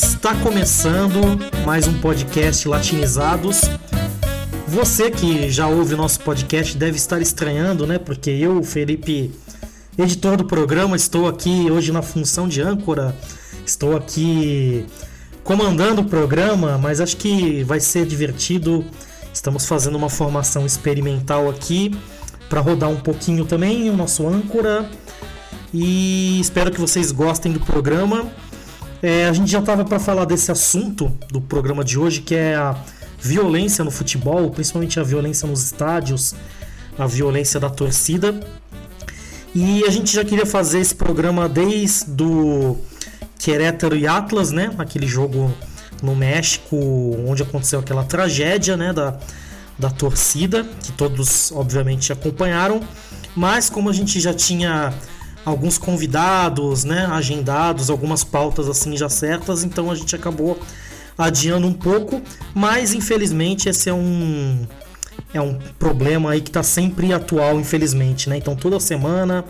Está começando mais um podcast Latinizados. Você que já ouve o nosso podcast deve estar estranhando, né? Porque eu, Felipe, editor do programa, estou aqui hoje na função de âncora. Estou aqui comandando o programa, mas acho que vai ser divertido. Estamos fazendo uma formação experimental aqui para rodar um pouquinho também o nosso âncora. E espero que vocês gostem do programa. É, a gente já estava para falar desse assunto do programa de hoje, que é a violência no futebol, principalmente a violência nos estádios, a violência da torcida. E a gente já queria fazer esse programa desde do Querétaro e Atlas, né? Aquele jogo no México, onde aconteceu aquela tragédia, né? Da, da torcida, que todos obviamente acompanharam. Mas como a gente já tinha alguns convidados, né, agendados, algumas pautas assim já certas, então a gente acabou adiando um pouco, mas infelizmente esse é um é um problema aí que está sempre atual, infelizmente, né? Então toda semana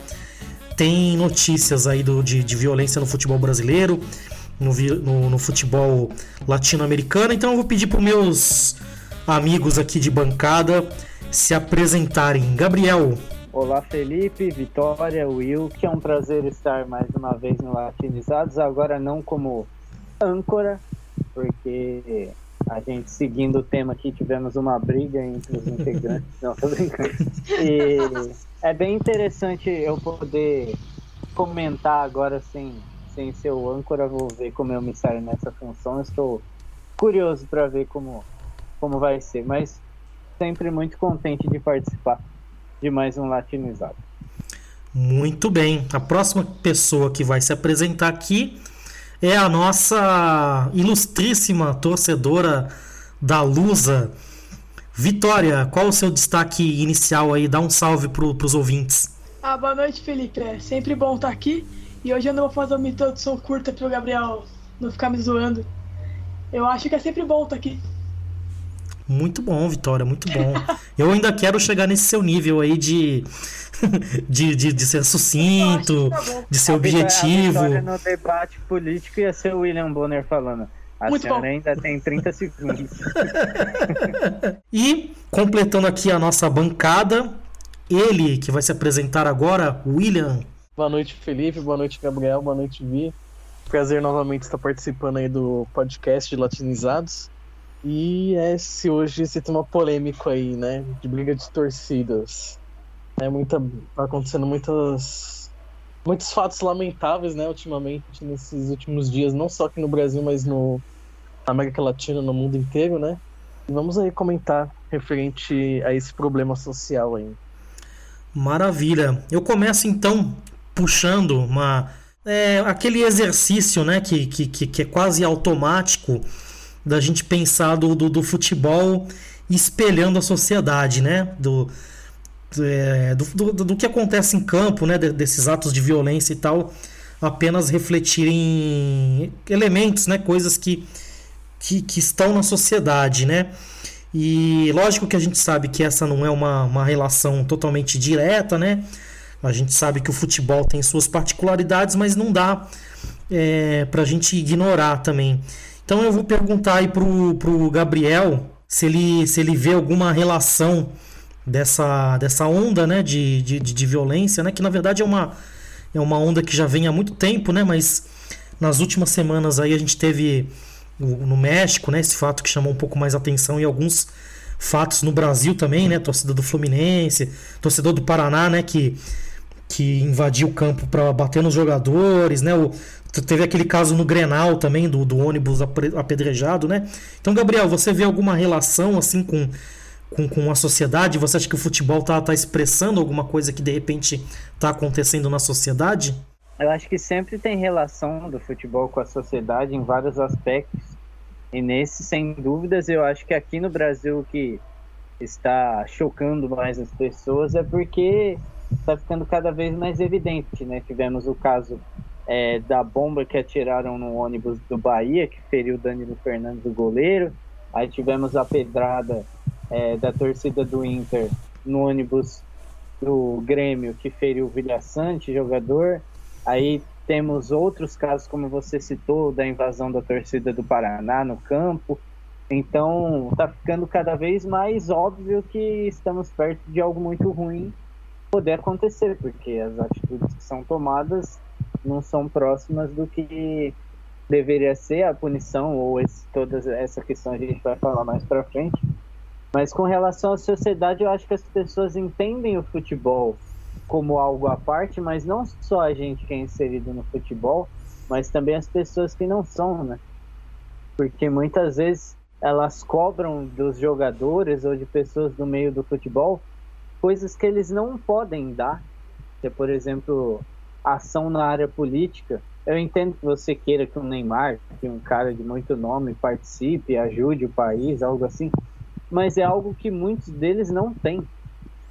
tem notícias aí do, de, de violência no futebol brasileiro, no, no, no futebol latino-americano. Então eu vou pedir para meus amigos aqui de bancada se apresentarem. Gabriel, Olá, Felipe, Vitória, Will, que é um prazer estar mais uma vez no Latinizados, agora não como âncora, porque a gente, seguindo o tema aqui, tivemos uma briga entre os integrantes. não, tô brincando. E é bem interessante eu poder comentar agora sem, sem ser o âncora, vou ver como eu me saio nessa função. Estou curioso para ver como, como vai ser, mas sempre muito contente de participar de mais um latinizado. Muito bem. A próxima pessoa que vai se apresentar aqui é a nossa ilustríssima torcedora da Lusa. Vitória, qual o seu destaque inicial aí? Dá um salve para os ouvintes. Ah, boa noite, Felipe. É sempre bom estar aqui. E hoje eu não vou fazer uma introdução curta para o Gabriel não ficar me zoando. Eu acho que é sempre bom estar aqui. Muito bom, Vitória, muito bom. Eu ainda quero chegar nesse seu nível aí de, de, de, de ser sucinto, tá de ser a objetivo. A no debate político ia ser o William Bonner falando. A muito senhora bom. ainda tem 30 segundos. e, completando aqui a nossa bancada, ele que vai se apresentar agora, William. Boa noite, Felipe. Boa noite, Gabriel. Boa noite, Vi. Prazer novamente estar participando aí do podcast de Latinizados. E esse hoje esse tema polêmico aí, né? De briga de torcidas. É muita. Tá acontecendo muitas. Muitos fatos lamentáveis, né, ultimamente, nesses últimos dias, não só aqui no Brasil, mas no na América Latina, no mundo inteiro, né? E vamos aí comentar referente a esse problema social aí. Maravilha. Eu começo então puxando uma é, aquele exercício, né, que, que, que é quase automático da gente pensar do, do, do futebol espelhando a sociedade, né? Do, é, do, do, do, que acontece em campo, né? desses atos de violência e tal, apenas refletirem elementos, né? Coisas que, que, que estão na sociedade, né? E lógico que a gente sabe que essa não é uma, uma relação totalmente direta, né? A gente sabe que o futebol tem suas particularidades, mas não dá é, para a gente ignorar também. Então eu vou perguntar aí pro, pro Gabriel se ele, se ele vê alguma relação dessa, dessa onda né, de, de, de violência, né, que na verdade é uma, é uma onda que já vem há muito tempo, né, mas nas últimas semanas aí a gente teve no México né, esse fato que chamou um pouco mais atenção e alguns fatos no Brasil também, né, torcida do Fluminense, torcedor do Paraná, né, que que invadiu o campo para bater nos jogadores, né? O, teve aquele caso no Grenal também do, do ônibus apedrejado, né? Então, Gabriel, você vê alguma relação assim com, com, com a sociedade? Você acha que o futebol tá, tá expressando alguma coisa que de repente está acontecendo na sociedade? Eu acho que sempre tem relação do futebol com a sociedade em vários aspectos. E nesse, sem dúvidas, eu acho que aqui no Brasil o que está chocando mais as pessoas é porque está ficando cada vez mais evidente, né? Tivemos o caso é, da bomba que atiraram no ônibus do Bahia, que feriu Danilo Fernandes, o goleiro. Aí tivemos a pedrada é, da torcida do Inter no ônibus do Grêmio, que feriu o Vilha Sante, jogador. Aí temos outros casos, como você citou, da invasão da torcida do Paraná no campo. Então, está ficando cada vez mais óbvio que estamos perto de algo muito ruim poder acontecer, porque as atitudes que são tomadas não são próximas do que deveria ser a punição ou esse, toda essa questão a gente vai falar mais para frente. Mas com relação à sociedade, eu acho que as pessoas entendem o futebol como algo à parte, mas não só a gente que é inserido no futebol, mas também as pessoas que não são, né? Porque muitas vezes elas cobram dos jogadores ou de pessoas do meio do futebol coisas que eles não podem dar. Que, por exemplo, ação na área política. Eu entendo que você queira que um Neymar, que um cara de muito nome, participe, ajude o país, algo assim, mas é algo que muitos deles não têm.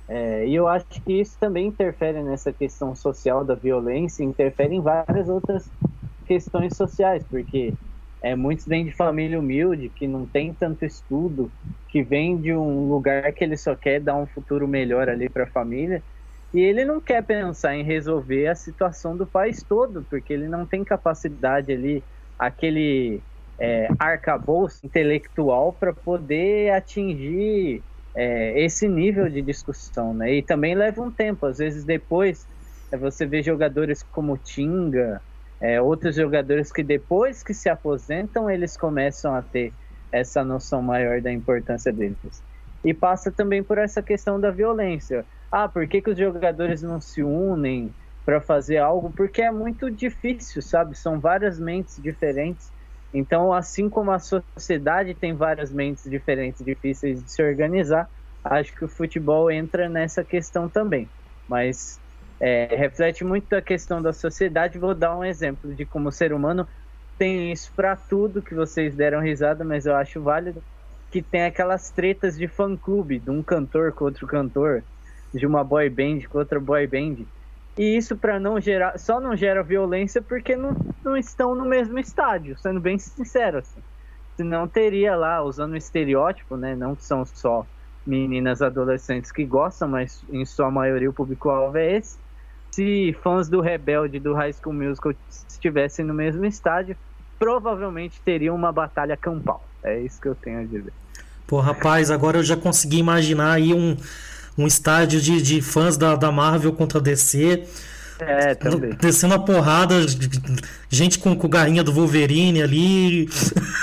É, e eu acho que isso também interfere nessa questão social da violência, interfere em várias outras questões sociais, porque é, muitos vêm de família humilde, que não tem tanto estudo, que vem de um lugar que ele só quer dar um futuro melhor ali para a família, e ele não quer pensar em resolver a situação do país todo, porque ele não tem capacidade ali, aquele é, arcabouço intelectual para poder atingir é, esse nível de discussão, né? E também leva um tempo, às vezes depois é, você vê jogadores como Tinga, é, outros jogadores que depois que se aposentam eles começam a ter essa noção maior da importância deles. E passa também por essa questão da violência. Ah, por que, que os jogadores não se unem para fazer algo? Porque é muito difícil, sabe? São várias mentes diferentes então, assim como a sociedade tem várias mentes diferentes, difíceis de se organizar, acho que o futebol entra nessa questão também. Mas é, reflete muito a questão da sociedade. Vou dar um exemplo de como o ser humano tem isso para tudo que vocês deram risada, mas eu acho válido que tem aquelas tretas de fã-clube, de um cantor com outro cantor, de uma boy band com outra boy band. E isso para não gerar, só não gera violência porque não, não estão no mesmo estádio, sendo bem sincero assim. Senão teria lá, usando o estereótipo, né, não são só meninas adolescentes que gostam, mas em sua maioria o público-alvo é esse. Se fãs do Rebelde do High School Musical estivessem no mesmo estádio, provavelmente teriam uma batalha campal. É isso que eu tenho a dizer. Pô, rapaz, agora eu já consegui imaginar aí um um estádio de, de fãs da, da Marvel contra a DC. É, também. Descendo a porrada, gente com, com garrinha do Wolverine ali,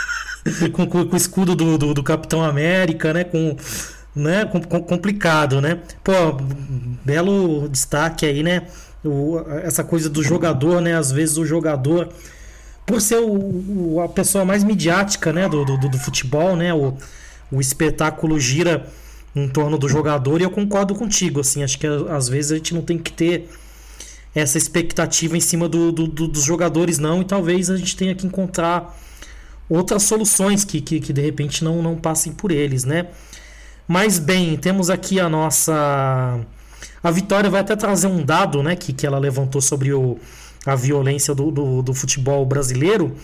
com, com, com, o escudo do, do, do, Capitão América, né? Com, né? Com, complicado, né? Pô, belo destaque aí, né? O, essa coisa do jogador, né? Às vezes o jogador, por ser o, o a pessoa mais midiática, né? Do, do, do futebol, né? O, o espetáculo gira em torno do jogador e eu concordo contigo, assim, acho que às vezes a gente não tem que ter essa expectativa em cima do, do, do, dos jogadores não e talvez a gente tenha que encontrar outras soluções que, que, que, de repente não, não passem por eles, né? Mas bem, temos aqui a nossa... A Vitória vai até trazer um dado né, que, que ela levantou sobre o, a violência do, do, do futebol brasileiro.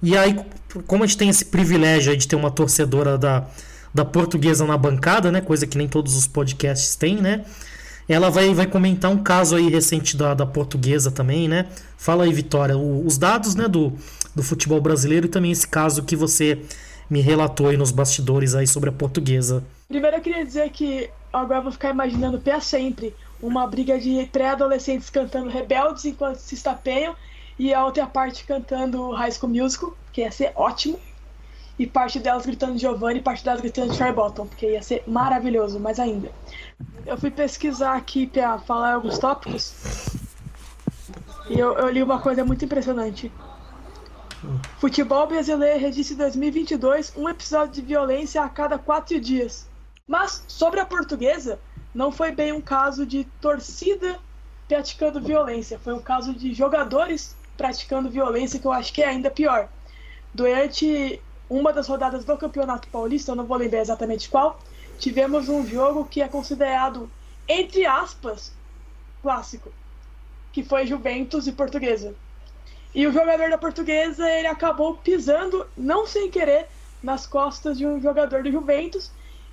E aí, como a gente tem esse privilégio de ter uma torcedora da, da portuguesa na bancada, né? Coisa que nem todos os podcasts têm, né? Ela vai, vai comentar um caso aí recente da, da portuguesa também, né? Fala aí, Vitória, o, os dados né, do, do futebol brasileiro e também esse caso que você me relatou aí nos bastidores aí sobre a portuguesa. Primeiro eu queria dizer que agora eu vou ficar imaginando para sempre uma briga de pré-adolescentes cantando Rebeldes enquanto se estapeiam e a outra parte cantando High School Musical, que ia ser ótimo e parte delas gritando Giovanni e parte delas gritando Charlie Bottom, porque ia ser maravilhoso, mais ainda. Eu fui pesquisar aqui para falar alguns tópicos e eu, eu li uma coisa muito impressionante. Futebol brasileiro registra em 2022 um episódio de violência a cada quatro dias. Mas, sobre a portuguesa, não foi bem um caso de torcida praticando violência, foi um caso de jogadores praticando violência que eu acho que é ainda pior. Durante uma das rodadas do Campeonato Paulista, eu não vou lembrar exatamente qual, tivemos um jogo que é considerado, entre aspas, clássico, que foi Juventus e Portuguesa. E o jogador da Portuguesa, ele acabou pisando, não sem querer, nas costas de um jogador do Juventus,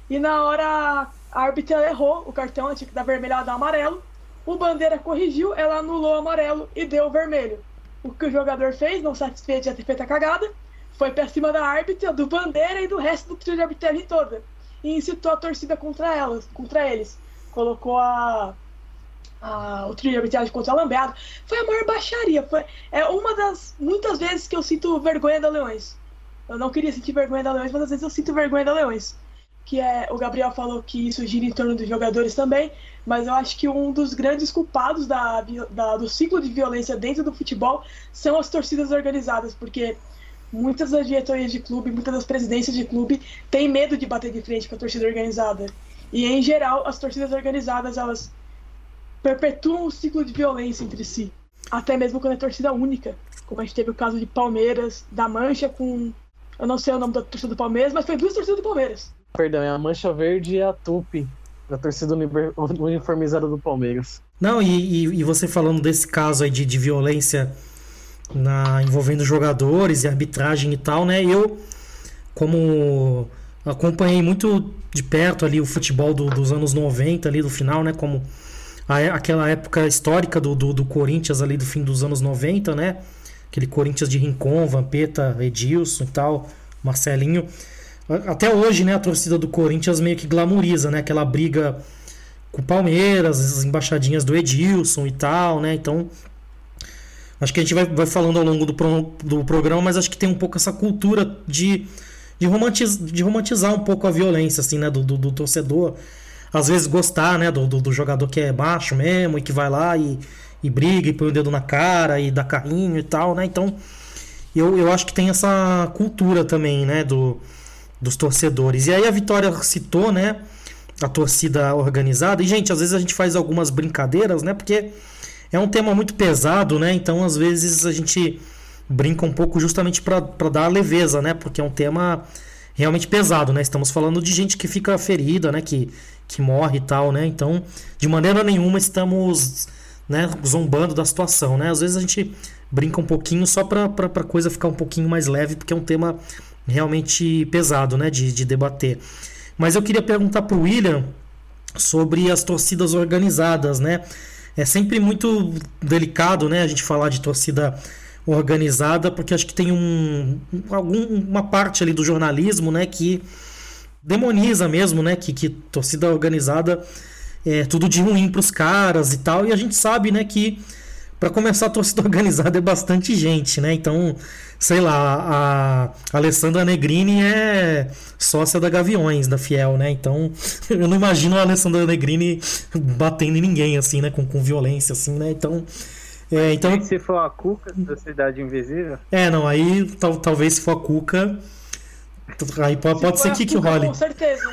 e na hora a árbitra errou o cartão, tinha que dar vermelho, ela amarelo, o Bandeira corrigiu, ela anulou o amarelo e deu o vermelho. o que o jogador fez, não satisfeito de ter feito a cagada, foi pra cima da árbitra, do Bandeira e do resto do trio de arbitragem toda. E incitou a torcida contra elas, contra eles. Colocou a, a o trio de arbitragem contra a Lambeado. Foi a maior baixaria. Foi, é uma das muitas vezes que eu sinto vergonha da Leões. Eu não queria sentir vergonha da Leões, mas às vezes eu sinto vergonha da Leões. Que é, o Gabriel falou que isso gira em torno dos jogadores também, mas eu acho que um dos grandes culpados da, da, do ciclo de violência dentro do futebol são as torcidas organizadas, porque muitas das diretorias de clube, muitas das presidências de clube têm medo de bater de frente com a torcida organizada. E em geral, as torcidas organizadas elas perpetuam o ciclo de violência entre si, até mesmo quando é torcida única, como a gente teve o caso de Palmeiras, da Mancha com eu não sei o nome da torcida do Palmeiras, mas foi duas torcidas do Palmeiras. Perdão, é a Mancha Verde e a Tupi, da torcida uniformizada do Palmeiras. Não, e, e, e você falando desse caso aí de, de violência na, envolvendo jogadores e arbitragem e tal, né? Eu, como acompanhei muito de perto ali o futebol do, dos anos 90 ali do final, né? Como a, aquela época histórica do, do, do, Corinthians ali do fim dos anos 90, né? Aquele Corinthians de Rincon, Vampeta, Edilson e tal, Marcelinho. Até hoje, né? A torcida do Corinthians meio que glamoriza, né? Aquela briga com o Palmeiras, as embaixadinhas do Edilson e tal, né? Então Acho que a gente vai, vai falando ao longo do, pro, do programa, mas acho que tem um pouco essa cultura de, de, de romantizar um pouco a violência, assim, né? Do, do, do torcedor. Às vezes gostar, né? Do, do, do, jogador que é baixo mesmo e que vai lá e, e briga e põe o dedo na cara e dá carrinho e tal, né? Então, eu, eu acho que tem essa cultura também, né? Do, dos torcedores. E aí a Vitória citou, né? A torcida organizada. E, gente, às vezes a gente faz algumas brincadeiras, né? Porque é um tema muito pesado, né? Então, às vezes, a gente brinca um pouco justamente para dar leveza, né? Porque é um tema realmente pesado, né? Estamos falando de gente que fica ferida, né? Que, que morre e tal, né? Então, de maneira nenhuma estamos né, zombando da situação, né? Às vezes a gente brinca um pouquinho só para a coisa ficar um pouquinho mais leve, porque é um tema realmente pesado, né? De, de debater. Mas eu queria perguntar para o William sobre as torcidas organizadas, né? É sempre muito delicado, né, a gente falar de torcida organizada, porque acho que tem um, algum, uma parte ali do jornalismo, né, que demoniza mesmo, né, que, que torcida organizada é tudo de ruim para os caras e tal, e a gente sabe, né, que para começar a torcida organizada é bastante gente, né? Então, sei lá, a Alessandra Negrini é sócia da Gaviões, da Fiel, né? Então, eu não imagino a Alessandra Negrini batendo em ninguém, assim, né? Com, com violência, assim, né? Então. É, então... Se for a Cuca da Cidade Invisível? É, não, aí tal, talvez se for a Cuca. Aí pode, pode ser que, que role. Com certeza.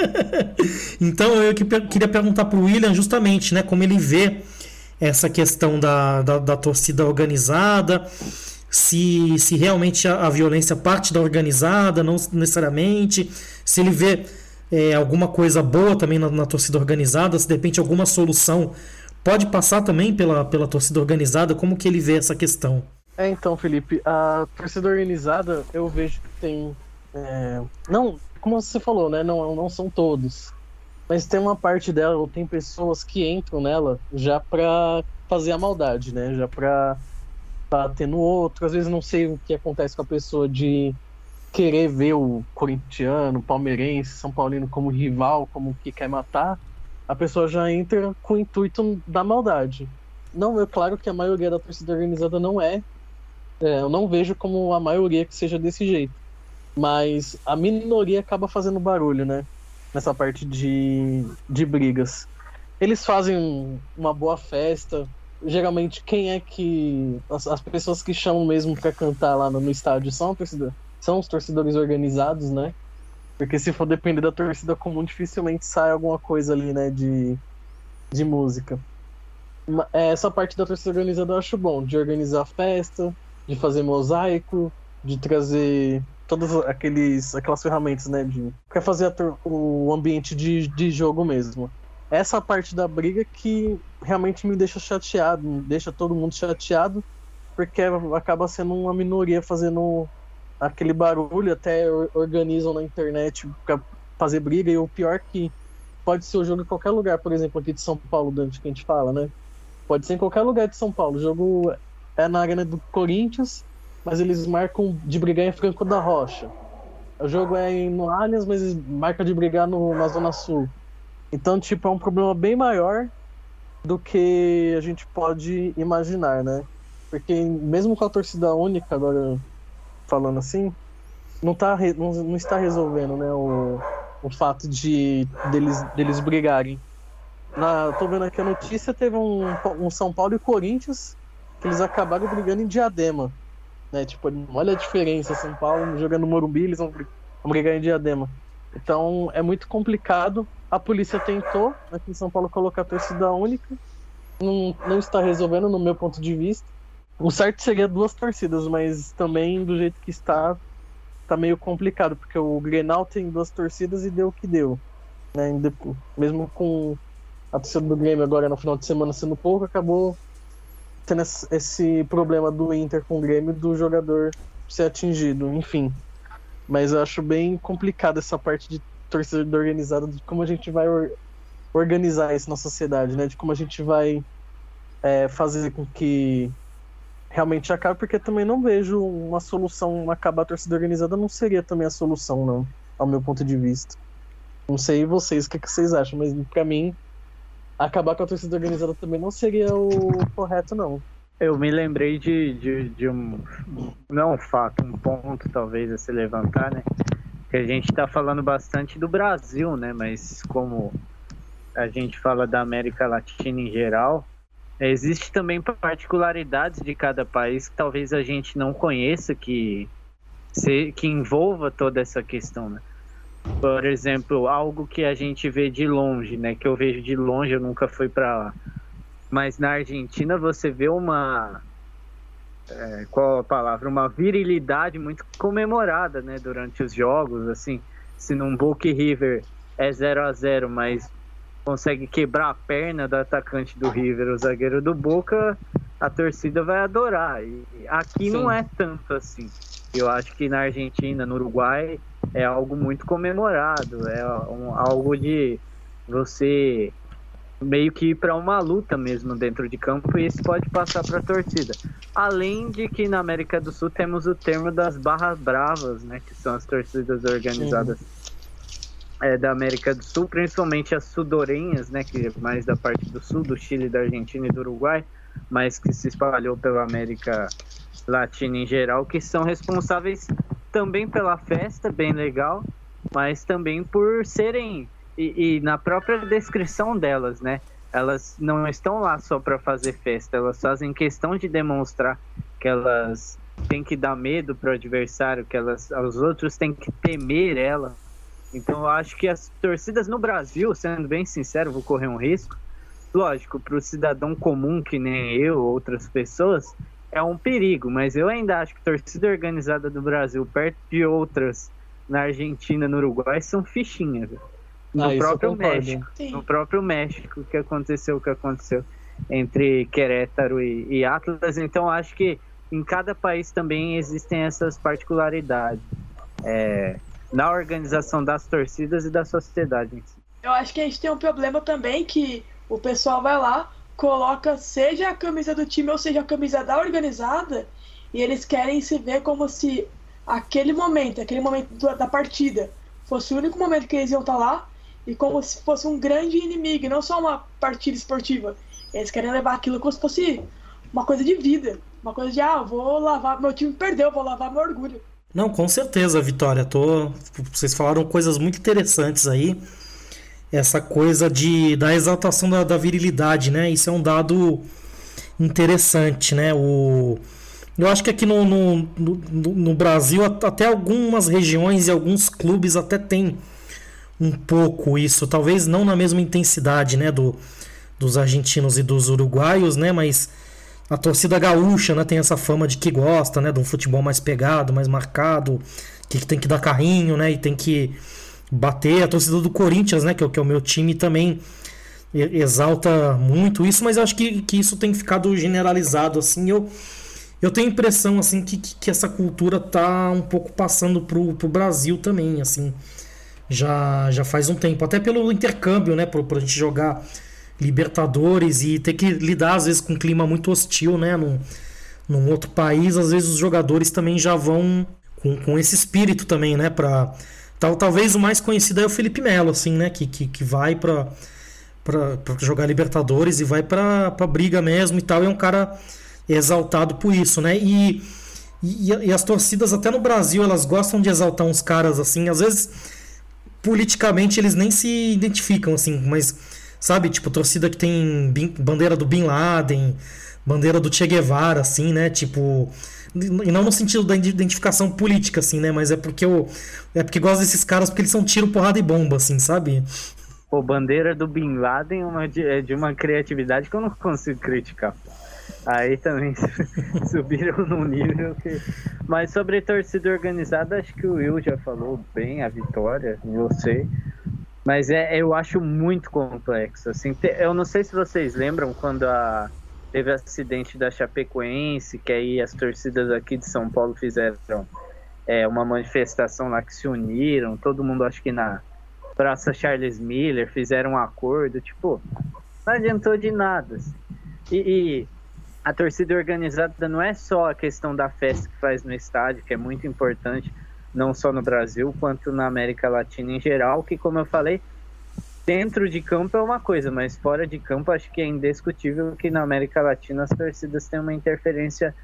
então eu queria perguntar pro William justamente, né, como ele vê essa questão da, da, da torcida organizada, se, se realmente a, a, violência parte da organizada, não necessariamente, se ele vê é, alguma coisa boa também na, na, torcida organizada, se de repente alguma solução pode passar também pela, pela torcida organizada, como que ele vê essa questão? É, então, Felipe, a torcida organizada eu vejo que tem. É, não, como você falou, né? Não, não são todos. Mas tem uma parte dela, ou tem pessoas que entram nela já pra fazer a maldade, né? Já pra bater no outro. Às vezes não sei o que acontece com a pessoa de querer ver o corintiano, palmeirense, São Paulino como rival, como que quer matar. A pessoa já entra com o intuito da maldade. Não, é claro que a maioria da torcida organizada não é. é eu não vejo como a maioria que seja desse jeito. Mas a minoria acaba fazendo barulho, né? Nessa parte de, de brigas. Eles fazem uma boa festa. Geralmente, quem é que. As, as pessoas que chamam mesmo para cantar lá no, no estádio são, torcida, são os torcedores organizados, né? Porque se for depender da torcida comum, dificilmente sai alguma coisa ali, né? De, de música. É, essa parte da torcida organizada eu acho bom, de organizar a festa, de fazer mosaico, de trazer todas aqueles, aquelas ferramentas, né? De, pra fazer o ambiente de, de jogo mesmo. Essa parte da briga que realmente me deixa chateado, me deixa todo mundo chateado, porque acaba sendo uma minoria fazendo aquele barulho, até organizam na internet para fazer briga, e o pior que pode ser o jogo em qualquer lugar, por exemplo, aqui de São Paulo, Dante, que a gente fala, né? Pode ser em qualquer lugar de São Paulo. O jogo é na arena do Corinthians, mas eles marcam de brigar em Franco da Rocha. O jogo é no Allianz, mas eles marcam de brigar no, na Zona Sul. Então, tipo, é um problema bem maior do que a gente pode imaginar, né? Porque mesmo com a torcida única, agora falando assim, não, tá, não, não está resolvendo, né, o, o fato de deles, deles brigarem. Na, tô vendo aqui a notícia, teve um, um São Paulo e Corinthians que eles acabaram brigando em Diadema. Né? Tipo, olha a diferença, São Paulo jogando Morumbi, eles vão, vão brigar em Diadema. Então é muito complicado. A polícia tentou aqui em São Paulo colocar a torcida única. Não, não está resolvendo, no meu ponto de vista. O certo seria duas torcidas, mas também do jeito que está, tá meio complicado, porque o Grenal tem duas torcidas e deu o que deu. Né? Mesmo com a torcida do Grêmio agora no final de semana sendo pouco, acabou tendo esse problema do Inter com o Grêmio do jogador ser atingido, enfim. Mas eu acho bem complicado essa parte de torcida organizada, de como a gente vai or organizar isso na sociedade, né? De como a gente vai é, fazer com que realmente acabe, porque também não vejo uma solução, acabar a torcida organizada não seria também a solução, não, ao meu ponto de vista. Não sei vocês o que, que vocês acham, mas para mim acabar com a torcida organizada também não seria o correto, não. Eu me lembrei de, de, de um. Não um fato, um ponto talvez a se levantar, né? Que a gente está falando bastante do Brasil, né? Mas como a gente fala da América Latina em geral, existe também particularidades de cada país que talvez a gente não conheça que, se, que envolva toda essa questão, né? Por exemplo, algo que a gente vê de longe, né? Que eu vejo de longe, eu nunca fui para lá. Mas na Argentina você vê uma é, qual a palavra? Uma virilidade muito comemorada, né? Durante os jogos, assim. Se num Boca River é 0 a 0 mas consegue quebrar a perna do atacante do River, o zagueiro do Boca, a torcida vai adorar. E aqui Sim. não é tanto assim. Eu acho que na Argentina, no Uruguai, é algo muito comemorado, é um, algo de você meio que ir para uma luta mesmo dentro de campo e isso pode passar para a torcida. Além de que na América do Sul temos o termo das barras bravas, né, que são as torcidas organizadas é, da América do Sul, principalmente as sudorenhas, né, que é mais da parte do sul, do Chile, da Argentina e do Uruguai, mas que se espalhou pela América Latina em geral, que são responsáveis também pela festa, bem legal, mas também por serem e, e na própria descrição delas, né? Elas não estão lá só para fazer festa, elas fazem questão de demonstrar que elas têm que dar medo para o adversário, que elas, os outros têm que temer ela. Então eu acho que as torcidas no Brasil, sendo bem sincero, vou correr um risco. Lógico, para o cidadão comum que nem eu, outras pessoas, é um perigo, mas eu ainda acho que a torcida organizada do Brasil, perto de outras na Argentina, no Uruguai, são fichinhas. No ah, próprio México. Sim. No próprio México que aconteceu o que aconteceu entre Querétaro e, e Atlas. Então acho que em cada país também existem essas particularidades. É, na organização das torcidas e da sociedade. Eu acho que a gente tem um problema também que o pessoal vai lá, coloca seja a camisa do time ou seja a camisa da organizada e eles querem se ver como se aquele momento, aquele momento da partida fosse o único momento que eles iam estar tá lá e como se fosse um grande inimigo, não só uma partida esportiva. Eles querem levar aquilo como se fosse uma coisa de vida, uma coisa de ah, vou lavar, meu time perdeu, vou lavar meu orgulho. Não, com certeza, Vitória. Tô, vocês falaram coisas muito interessantes aí essa coisa de da exaltação da, da, virilidade, né? Isso é um dado interessante, né? O, eu acho que aqui no, no, no, no Brasil, até algumas regiões e alguns clubes até tem um pouco isso. Talvez não na mesma intensidade, né? Do, dos argentinos e dos uruguaios, né? Mas a torcida gaúcha né, tem essa fama de que gosta né, de um futebol mais pegado, mais marcado, que tem que dar carrinho, né? E tem que bater. A torcida do Corinthians, né, que é, que é o meu time, também exalta muito isso, mas eu acho que, que isso tem ficado generalizado, assim, eu, eu tenho a impressão, assim, que, que essa cultura tá um pouco passando pro, pro Brasil também, assim, já, já faz um tempo, até pelo intercâmbio, né, pra, a gente jogar Libertadores e ter que lidar, às vezes, com um clima muito hostil, né, num, num outro país, às vezes os jogadores também já vão com, com esse espírito também, né? Pra, tal, talvez o mais conhecido é o Felipe Melo, assim, né? Que, que, que vai para jogar Libertadores e vai para briga mesmo e tal. é um cara exaltado por isso, né? E, e, e, as torcidas, até no Brasil, elas gostam de exaltar uns caras assim. Às vezes, politicamente, eles nem se identificam, assim, mas, sabe, tipo, torcida que tem bandeira do Bin Laden, bandeira do Che Guevara, assim, né? Tipo. E não no sentido da identificação política, assim, né? Mas é porque eu. É porque gosto desses caras porque eles são tiro, porrada e bomba, assim, sabe? Pô, bandeira do Bin Laden é, uma, é de uma criatividade que eu não consigo criticar. Aí também subiram num nível que. Mas sobre torcida organizada, acho que o Will já falou bem a vitória, você. Mas é, eu acho muito complexo. Assim, eu não sei se vocês lembram quando a teve acidente da Chapecoense, que aí as torcidas aqui de São Paulo fizeram é, uma manifestação lá que se uniram, todo mundo acho que na Praça Charles Miller fizeram um acordo, tipo, não adiantou de nada. Assim. E, e, a torcida organizada não é só a questão da festa que faz no estádio, que é muito importante, não só no Brasil, quanto na América Latina em geral, que como eu falei, dentro de campo é uma coisa, mas fora de campo acho que é indiscutível que na América Latina as torcidas têm uma interferência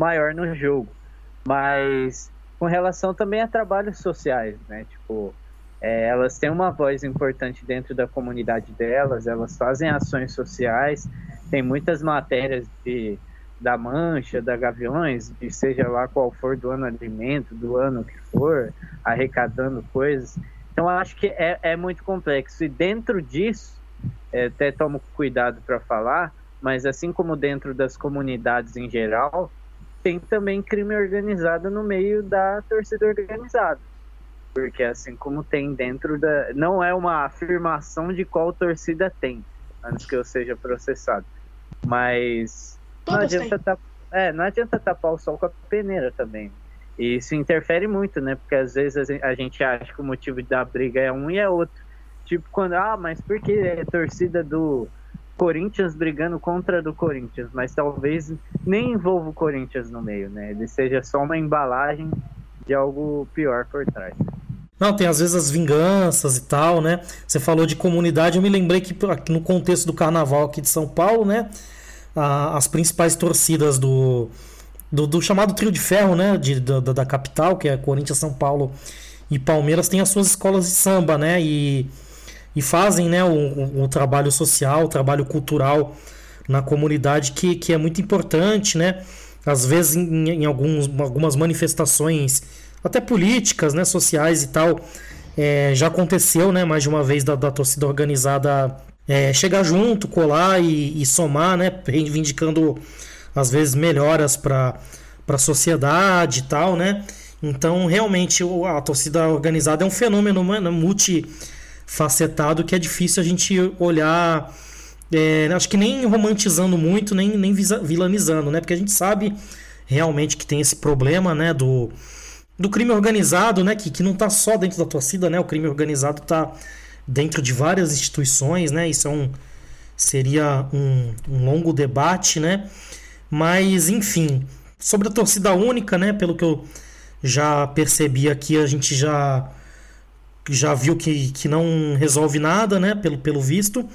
maior no jogo. Mas com relação também a trabalhos sociais, né? Tipo, é, elas têm uma voz importante dentro da comunidade delas, elas fazem ações sociais, tem muitas matérias de, da Mancha, da Gaviões, de seja lá qual for do ano alimento, do ano que for, arrecadando coisas. Então, acho que é, é muito complexo. E dentro disso, é, até tomo cuidado para falar, mas assim como dentro das comunidades em geral, tem também crime organizado no meio da torcida organizada. Porque assim como tem dentro da. Não é uma afirmação de qual torcida tem, antes que eu seja processado. Mas. não adianta, tap... é, não adianta tapar o sol com a peneira também. E isso interfere muito, né? Porque às vezes a gente acha que o motivo da briga é um e é outro. Tipo, quando, ah, mas por que é torcida do Corinthians brigando contra do Corinthians? Mas talvez nem envolva o Corinthians no meio, né? Ele seja só uma embalagem de algo pior por trás. Não, tem às vezes as vinganças e tal, né? Você falou de comunidade, eu me lembrei que no contexto do carnaval aqui de São Paulo, né? As principais torcidas do, do, do, chamado trio de ferro, né, de, da, da, capital, que é Corinthians, São Paulo e Palmeiras, tem as suas escolas de samba, né, e, e fazem, né, o, trabalho social, o trabalho cultural na comunidade que, que é muito importante, né, às vezes em, em alguns, algumas manifestações, até políticas, né, sociais e tal, é, já aconteceu, né, mais de uma vez da, da torcida organizada é, chegar junto, colar e, e somar, né, reivindicando às vezes melhoras para a sociedade e tal, né? Então, realmente, a torcida organizada é um fenômeno multifacetado que é difícil a gente olhar, é, acho que nem romantizando muito, nem, nem vilanizando, né? Porque a gente sabe realmente que tem esse problema, né? Do, do crime organizado, né? Que, que não está só dentro da torcida, né? O crime organizado está dentro de várias instituições, né? Isso é um, seria um, um longo debate, né? Mas, enfim, sobre a torcida única, né? Pelo que eu já percebi aqui, a gente já já viu que, que não resolve nada, né? Pelo, pelo visto.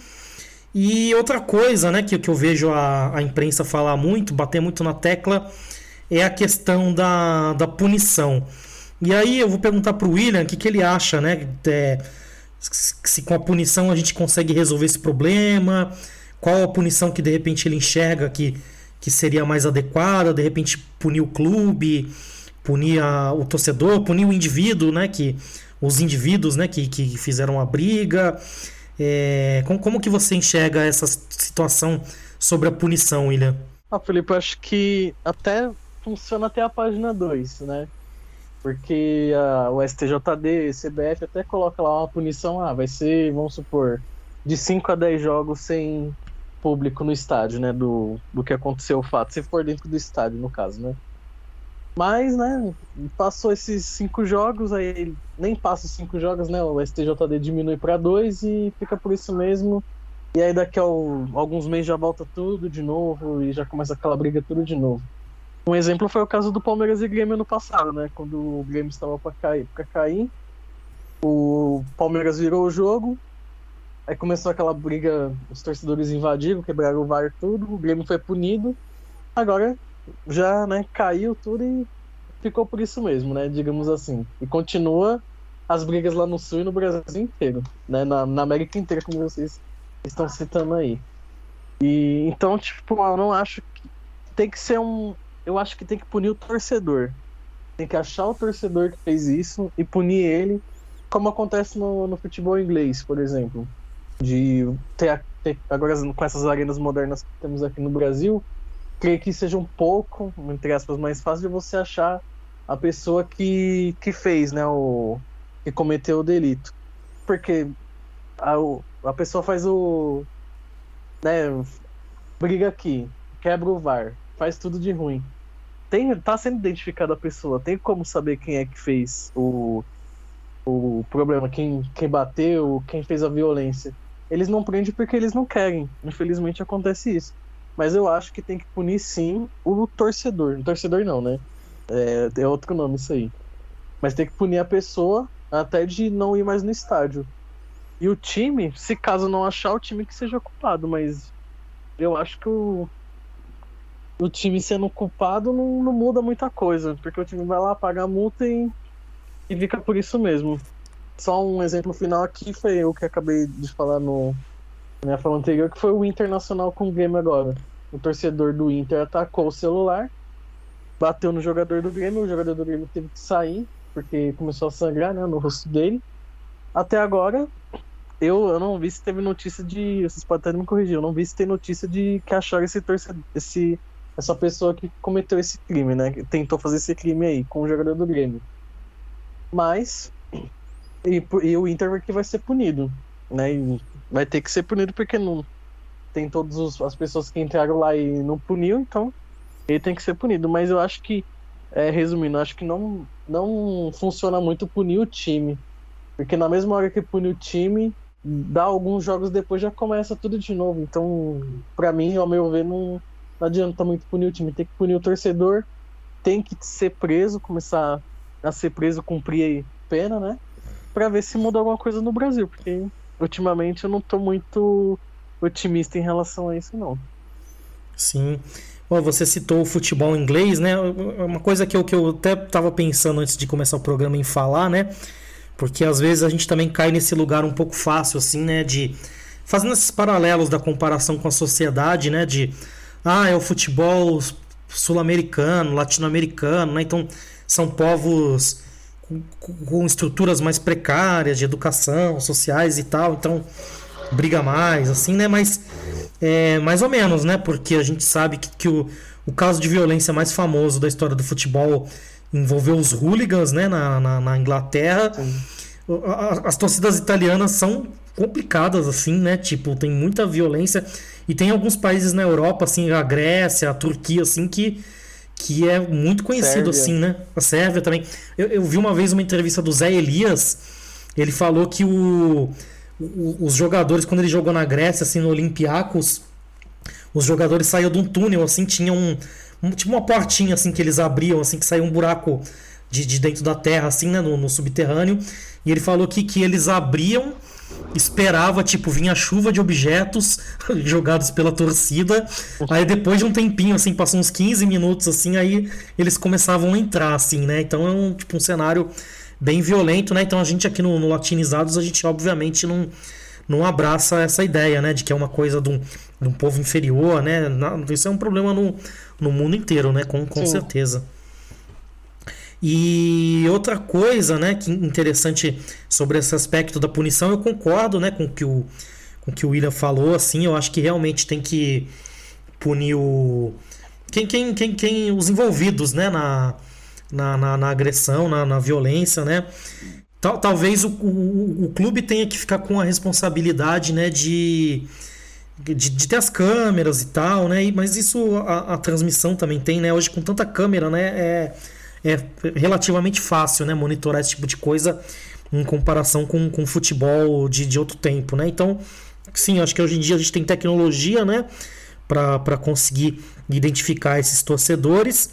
E outra coisa, né, que, que eu vejo a, a imprensa falar muito, bater muito na tecla, é a questão da, da punição. E aí eu vou perguntar para o William o que, que ele acha, né? É, se com a punição a gente consegue resolver esse problema, qual a punição que de repente ele enxerga que que seria mais adequada, de repente punir o clube, punir a, o torcedor, punir o indivíduo, né, que os indivíduos, né, que, que fizeram a briga. É, como, como que você enxerga essa situação sobre a punição, William? Ah, Felipe, acho que até funciona até a página 2, né? Porque a, o STJD, CBF até coloca lá uma punição, ah, vai ser, vamos supor, de 5 a 10 jogos sem público no estádio, né? Do, do que aconteceu o fato, se for dentro do estádio, no caso, né? Mas, né, passou esses cinco jogos, aí nem passa os cinco jogos, né? O STJD diminui para dois e fica por isso mesmo. E aí daqui a alguns meses já volta tudo de novo e já começa aquela briga tudo de novo. Um exemplo foi o caso do Palmeiras e Grêmio no passado, né? Quando o Grêmio estava para cair, cair, o Palmeiras virou o jogo, aí começou aquela briga, os torcedores invadiram, quebraram o VAR tudo, o Grêmio foi punido. Agora já, né, caiu tudo e ficou por isso mesmo, né? Digamos assim. E continua as brigas lá no sul e no Brasil inteiro, né? Na, na América inteira, como vocês estão citando aí. E então, tipo, eu não acho que tem que ser um. Eu acho que tem que punir o torcedor. Tem que achar o torcedor que fez isso e punir ele, como acontece no, no futebol inglês, por exemplo. De ter, ter, agora com essas arenas modernas que temos aqui no Brasil, creio que seja um pouco, entre aspas, mais fácil de você achar a pessoa que, que fez, né, o que cometeu o delito. Porque a, a pessoa faz o né, briga aqui, quebra o VAR, faz tudo de ruim. Tem, tá sendo identificada a pessoa, tem como saber quem é que fez o, o problema, quem, quem bateu, quem fez a violência. Eles não prendem porque eles não querem. Infelizmente acontece isso. Mas eu acho que tem que punir sim o torcedor. O torcedor não, né? É, é outro nome isso aí. Mas tem que punir a pessoa até de não ir mais no estádio. E o time, se caso não achar, o time que seja culpado, mas eu acho que o, o time sendo culpado não, não muda muita coisa, porque o time vai lá, paga a multa e, e fica por isso mesmo. Só um exemplo final aqui foi o que acabei de falar no, na minha fala anterior, que foi o Internacional com o Grêmio agora. O torcedor do Inter atacou o celular, bateu no jogador do Grêmio, o jogador do Grêmio teve que sair, porque começou a sangrar né, no rosto dele. Até agora, eu, eu não vi se teve notícia de. Vocês podem até me corrigir, eu não vi se tem notícia de que acharam esse torcedor, esse, essa pessoa que cometeu esse crime, né? Que tentou fazer esse crime aí com o jogador do Grêmio. Mas. E, e o Inter que vai ser punido, né? E vai ter que ser punido porque não tem todas as pessoas que entraram lá e não puniu, então ele tem que ser punido. Mas eu acho que, é, resumindo, acho que não, não funciona muito punir o time. Porque na mesma hora que punir o time, dá alguns jogos depois já começa tudo de novo. Então, para mim, ao meu ver, não, não adianta muito punir o time. Tem que punir o torcedor, tem que ser preso, começar a ser preso, cumprir pena, né? Pra ver se muda alguma coisa no Brasil, porque ultimamente eu não tô muito otimista em relação a isso, não. Sim. Bom, você citou o futebol inglês, né? Uma coisa que eu, que eu até estava pensando antes de começar o programa em falar, né? Porque às vezes a gente também cai nesse lugar um pouco fácil, assim, né? De. Fazendo esses paralelos da comparação com a sociedade, né? De. Ah, é o futebol sul-americano, latino-americano, né? Então são povos com, com, estruturas mais precárias de educação, sociais e tal. Então briga mais, assim, né? Mas é, mais ou menos, né? Porque a gente sabe que, que o, o caso de violência mais famoso da história do futebol envolveu os hooligans né, na, na, na Inglaterra. As torcidas italianas são complicadas, assim, né? Tipo, tem muita violência. E tem alguns países na Europa, assim, a Grécia, a Turquia, assim, que, que é muito conhecido, Sérvia. assim, né? A Sérvia também. Eu, eu, vi uma vez uma entrevista do Zé Elias. Ele falou que o, o, os jogadores, quando ele jogou na Grécia, assim, no Olympiacos, os jogadores saíam de um túnel, assim, tinham um, tipo uma portinha assim que eles abriam, assim, que saiu um buraco de, de dentro da terra, assim, né, no, no, subterrâneo. E ele falou que, que eles abriam, esperava, tipo, vinha chuva de objetos jogados pela torcida. Aí depois de um tempinho, assim, passou uns 15 minutos, assim, aí eles começavam a entrar, assim, né? Então é um, tipo, um cenário bem violento, né? Então a gente aqui no, no Latinizados, a gente obviamente não não abraça essa ideia, né, de que é uma coisa de um, de um povo inferior, né? Isso é um problema no, no mundo inteiro, né? Com, com certeza. E outra coisa, né, que interessante sobre esse aspecto da punição, eu concordo, né, com que o com que o William falou, assim, eu acho que realmente tem que punir o quem quem quem, quem os envolvidos, né, na na, na, na agressão, na, na violência, né? Tal, talvez o, o, o clube tenha que ficar com a responsabilidade, né, de de, de, ter as câmeras e tal, né? Mas isso a, a, transmissão também tem, né? Hoje com tanta câmera, né? É, é relativamente fácil, né? Monitorar esse tipo de coisa em comparação com, com futebol de, de outro tempo, né? Então, sim, acho que hoje em dia a gente tem tecnologia, né? para conseguir identificar esses torcedores.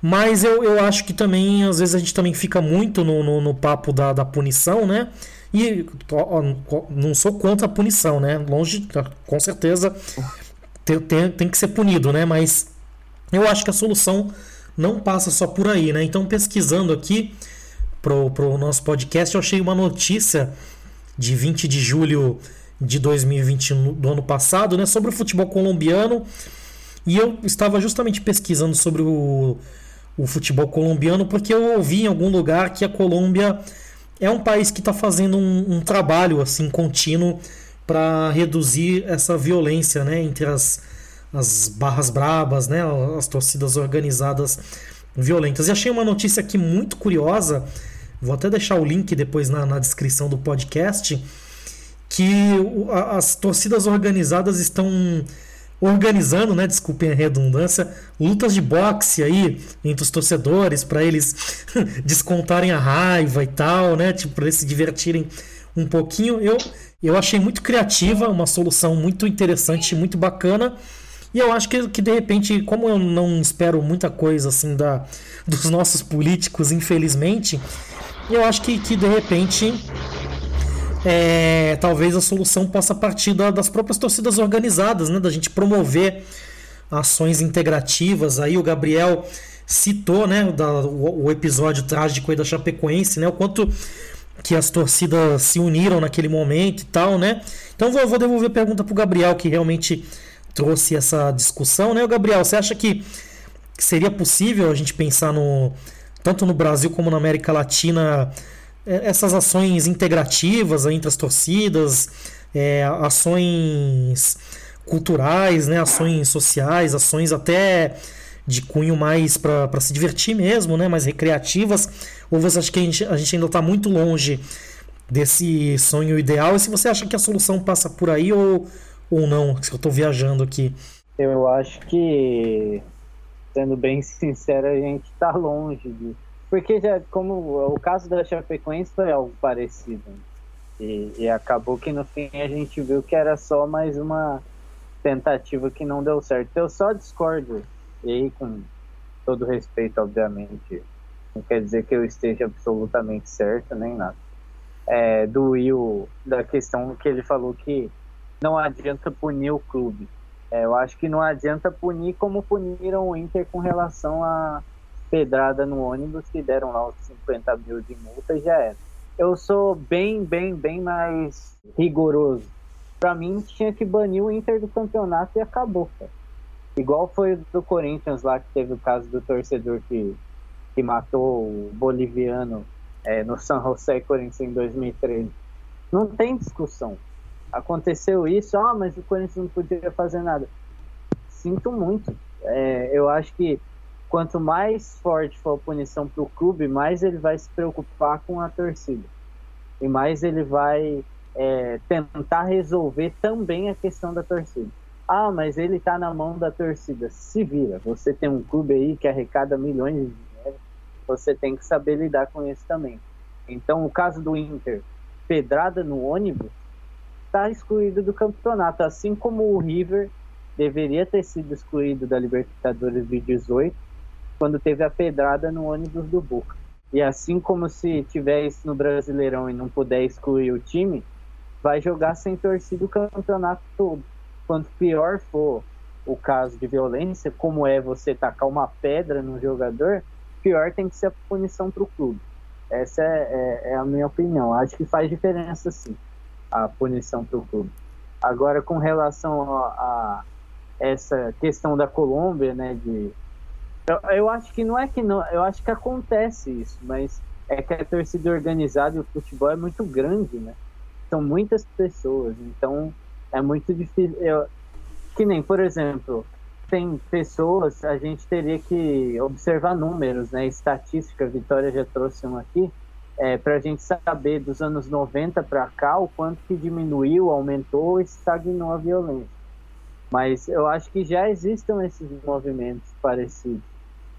Mas eu, eu acho que também, às vezes, a gente também fica muito no, no, no papo da, da punição, né? E ó, não sou contra a punição, né? Longe, com certeza, tem, tem, tem que ser punido, né? Mas eu acho que a solução não passa só por aí, né? Então, pesquisando aqui pro, pro nosso podcast, eu achei uma notícia de 20 de julho de 2021 do ano passado, né? Sobre o futebol colombiano. E eu estava justamente pesquisando sobre o o futebol colombiano, porque eu ouvi em algum lugar que a Colômbia é um país que está fazendo um, um, trabalho assim contínuo para reduzir essa violência né, entre as, as barras brabas, né, as torcidas organizadas violentas. E achei uma notícia aqui muito curiosa, vou até deixar o link depois na, na descrição do podcast, que as torcidas organizadas estão organizando, né, desculpem a redundância, lutas de boxe aí entre os torcedores para eles descontarem a raiva e tal, né, tipo para eles se divertirem um pouquinho. Eu eu achei muito criativa, uma solução muito interessante, muito bacana. E eu acho que, que de repente, como eu não espero muita coisa assim da dos nossos políticos, infelizmente, eu acho que, que de repente é, talvez a solução possa partir da, das próprias torcidas organizadas, né? Da gente promover ações integrativas. Aí o Gabriel citou, né? Da, o, o, episódio trágico aí da Chapecoense, né? O quanto que as torcidas se uniram naquele momento e tal, né? Então vou, vou devolver a pergunta pro Gabriel que realmente trouxe essa discussão, né? Gabriel, você acha que seria possível a gente pensar no tanto no Brasil como na América Latina é, essas ações integrativas entre as torcidas, é, ações culturais, né, ações sociais, ações até de cunho mais para se divertir mesmo, né, mais recreativas, ou você acha que a gente, a gente ainda está muito longe desse sonho ideal? E se você acha que a solução passa por aí ou, ou não? Se eu estou viajando aqui. Eu acho que, sendo bem sincero, a gente está longe disso. Porque já, como o caso da Chapecoense foi algo parecido. E, e, acabou que no fim a gente viu que era só mais uma tentativa que não deu certo. Eu só discordo, e aí com todo respeito, obviamente, não quer dizer que eu esteja absolutamente certo, nem nada. É, do Will, da questão que ele falou que não adianta punir o clube. É, eu acho que não adianta punir como puniram o Inter com relação a pedrada no ônibus que deram lá os 50 mil de multa e já era. Eu sou bem, bem, bem mais rigoroso. Para mim, tinha que banir o Inter do campeonato e acabou, cara. Igual foi do Corinthians lá, que teve o caso do torcedor que, que matou o boliviano é, no San José Corinthians em 2013. Não tem discussão. Aconteceu isso, ah, mas o Corinthians não podia fazer nada. Sinto muito. É, eu acho que quanto mais forte for a punição para o clube, mais ele vai se preocupar com a torcida. E mais ele vai é, tentar resolver também a questão da torcida. Ah, mas ele está na mão da torcida. Se vira. Você tem um clube aí que arrecada milhões de dinheiro, você tem que saber lidar com isso também. Então, o caso do Inter, pedrada no ônibus, está excluído do campeonato, assim como o River deveria ter sido excluído da Libertadores de 18 quando teve a pedrada no ônibus do Boca. E assim como se tiver isso no Brasileirão e não puder excluir o time, vai jogar sem torcida o campeonato todo. Quanto pior for o caso de violência, como é você tacar uma pedra no jogador, pior tem que ser a punição para o clube. Essa é, é, é, a minha opinião. Acho que faz diferença sim a punição para o clube. Agora, com relação a, a, essa questão da Colômbia, né, de eu, eu acho que não é que não, eu acho que acontece isso, mas é que a torcida organizada e o futebol é muito grande, né? São muitas pessoas, então é muito difícil. Eu, que nem, por exemplo, tem pessoas, a gente teria que observar números, né? Estatística, a Vitória já trouxe um aqui, é, para a gente saber dos anos 90 para cá o quanto que diminuiu, aumentou ou estagnou a violência. Mas eu acho que já existem esses movimentos parecidos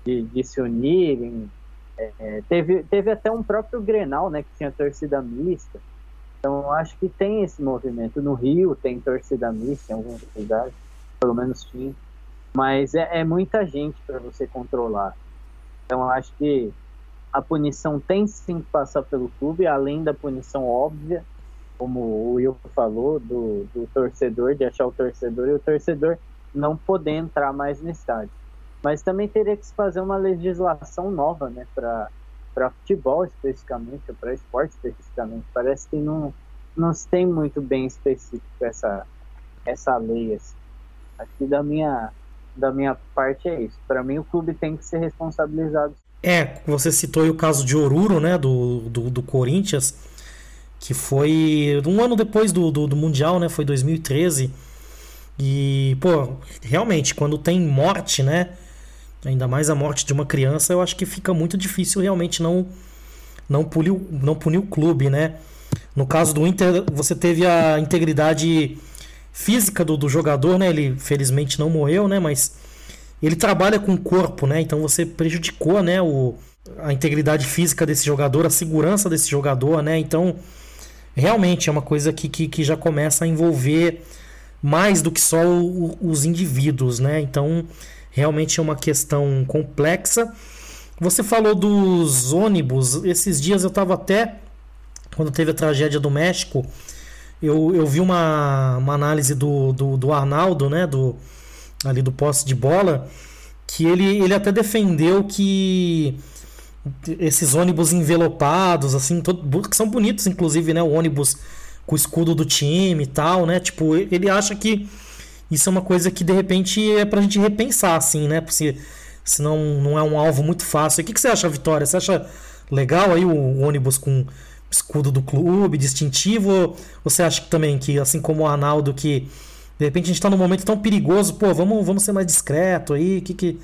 de, de se unirem. É, teve, teve até um próprio Grenal, né, que tinha torcida mista. Então, acho que tem esse movimento. No Rio tem torcida mista em alguns lugares. pelo menos tinha. Mas é, é muita gente para você controlar. Então eu acho que a punição tem sim que passar pelo clube, além da punição óbvia, como o Will falou, do, do torcedor, de achar o torcedor e o torcedor não poder entrar mais no estádio. Mas também teria que se fazer uma legislação nova, né, para futebol especificamente, para esporte especificamente. Parece que não, não se tem muito bem específico essa, essa lei. Assim. Que da minha, da minha parte é isso. Para mim, o clube tem que ser responsabilizado. É, você citou o caso de Oruro, né, do, do, do Corinthians, que foi um ano depois do, do, do, Mundial, né, foi 2013. E, pô, realmente, quando tem morte, né, ainda mais a morte de uma criança, eu acho que fica muito difícil realmente não, não, punir, não punir o clube, né. No caso do Inter, você teve a integridade física do, do jogador, né? Ele felizmente não morreu, né? Mas ele trabalha com o corpo, né? Então você prejudicou, né? O, a integridade física desse jogador, a segurança desse jogador, né? Então realmente é uma coisa que, que, que já começa a envolver mais do que só o, os indivíduos, né? Então realmente é uma questão complexa. Você falou dos ônibus. Esses dias eu estava até quando teve a tragédia do México eu, eu vi uma, uma análise do, do, do Arnaldo, né? Do, ali do posse de bola, que ele, ele até defendeu que esses ônibus envelopados, assim, todo, que são bonitos, inclusive, né? O ônibus com o escudo do time e tal, né? Tipo, ele acha que isso é uma coisa que de repente é pra gente repensar, assim, né? Se, se não, não é um alvo muito fácil. O que, que você acha, Vitória? Você acha legal aí o ônibus com escudo do clube, distintivo? Ou você acha que também que, assim como o Arnaldo, que de repente a gente está num momento tão perigoso, pô, vamos, vamos ser mais discreto aí? Que, que,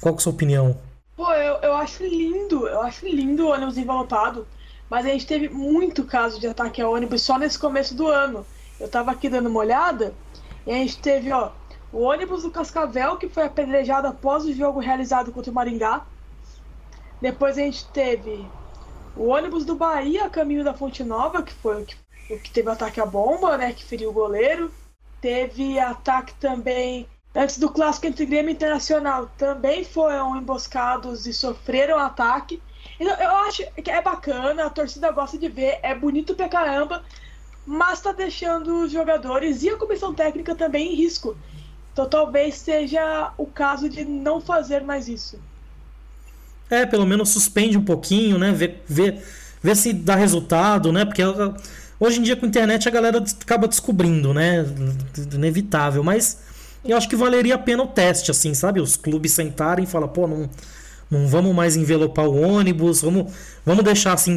qual que é a sua opinião? Pô, eu, eu acho lindo, eu acho lindo o ônibus envelopado, mas a gente teve muito caso de ataque a ônibus só nesse começo do ano. Eu tava aqui dando uma olhada e a gente teve, ó, o ônibus do Cascavel, que foi apedrejado após o jogo realizado contra o Maringá. Depois a gente teve o ônibus do Bahia, caminho da Fonte Nova, que foi o que, o que teve ataque à bomba, né? Que feriu o goleiro. Teve ataque também antes do clássico entre Grêmio Internacional. Também foram emboscados e sofreram ataque. Então, eu acho que é bacana, a torcida gosta de ver, é bonito pra caramba, mas tá deixando os jogadores e a comissão técnica também em risco. Então talvez seja o caso de não fazer mais isso. É, pelo menos suspende um pouquinho, né? Ver, ver, ver se dá resultado, né? Porque hoje em dia com a internet a galera acaba descobrindo, né? Inevitável. Mas eu acho que valeria a pena o teste, assim, sabe? Os clubes sentarem e falar, pô, não, não vamos mais envelopar o ônibus, vamos, vamos deixar assim,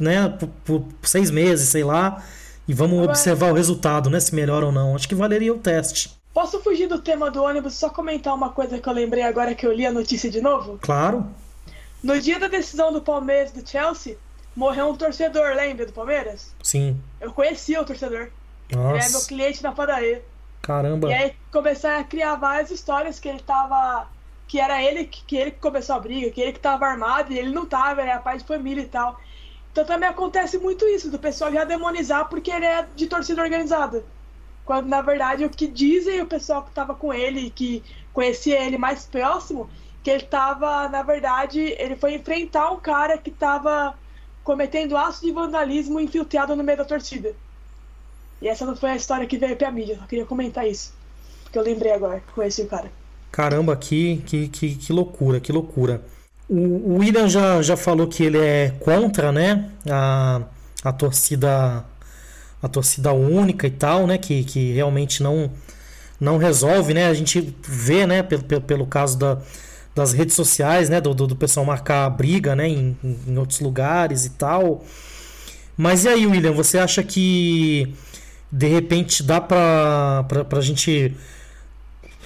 né? Por, por seis meses, sei lá. E vamos observar o resultado, né? Se melhora ou não. Acho que valeria o teste. Posso fugir do tema do ônibus só comentar uma coisa que eu lembrei agora que eu li a notícia de novo? Claro. No dia da decisão do Palmeiras do Chelsea, morreu um torcedor, lembra do Palmeiras? Sim. Eu conhecia o torcedor. Nossa. Ele é meu cliente na padaria. Caramba. E aí começaram a criar várias histórias que ele tava. Que era ele que, que ele que começou a briga, que ele que tava armado e ele não tava, era pai de família e tal. Então também acontece muito isso, do pessoal já demonizar porque ele é de torcida organizada. Quando na verdade o que dizem o pessoal que tava com ele, que conhecia ele mais próximo, que ele tava, na verdade, ele foi enfrentar um cara que tava cometendo atos de vandalismo infiltrado no meio da torcida. E essa não foi a história que veio pra mídia, só queria comentar isso. Porque eu lembrei agora, conheci o cara. Caramba, que, que, que, que loucura, que loucura. O, o William já, já falou que ele é contra, né, a, a torcida a torcida única e tal, né, que, que realmente não não resolve, né, a gente vê, né, pelo, pelo, pelo caso da, das redes sociais, né? Do, do, do pessoal marcar briga, né? Em, em, outros lugares e tal. Mas e aí, William, você acha que de repente dá pra, pra, pra gente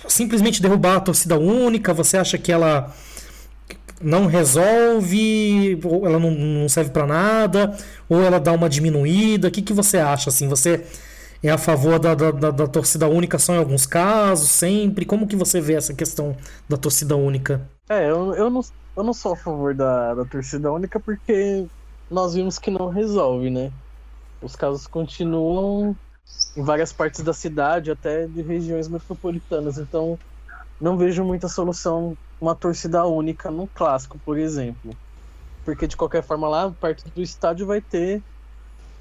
simplesmente derrubar a torcida única? Você acha que ela não resolve, ou ela não, não serve para nada, ou ela dá uma diminuída? O que, que você acha? Assim, você é a favor da, da, da, da, torcida única só em alguns casos, sempre? Como que você vê essa questão da torcida única? É, eu, eu, não, eu não sou a favor da, da torcida única porque nós vimos que não resolve, né? Os casos continuam em várias partes da cidade, até de regiões metropolitanas. Então, não vejo muita solução uma torcida única no clássico, por exemplo. Porque de qualquer forma lá, perto do estádio vai ter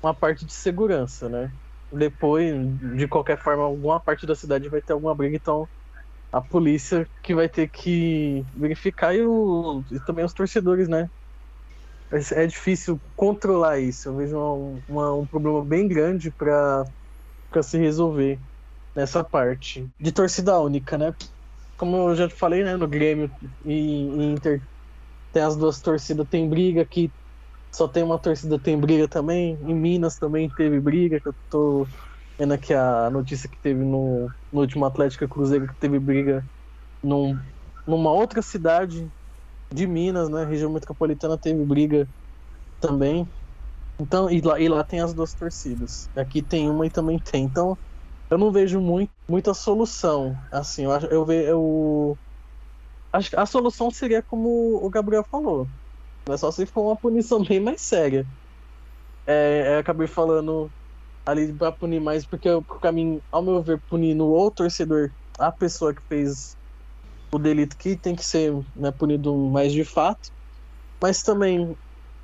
uma parte de segurança, né? Depois, de qualquer forma, alguma parte da cidade vai ter alguma briga, então a polícia que vai ter que verificar e, o, e também os torcedores, né? É, difícil controlar isso. Eu vejo uma, uma, um problema bem grande para se resolver nessa parte de torcida única, né? Como eu já falei, né? No Grêmio e, e Inter tem as duas torcidas, tem briga aqui. Só tem uma torcida, tem briga também. Em Minas também teve briga, que eu tô vendo aqui a notícia que teve no, no último Atlético Cruzeiro, que teve briga num, numa outra cidade de Minas, né? Região metropolitana teve briga também. Então, e lá, e lá tem as duas torcidas. Aqui tem uma e também tem. Então, eu não vejo muito, muita solução. Assim, eu, eu. Eu, acho a solução seria como o Gabriel falou. É só se for uma punição bem mais séria. É, eu acabei falando ali pra punir mais, porque o caminho, ao meu ver, punindo o torcedor, a pessoa que fez o delito que tem que ser né, punido mais de fato. Mas também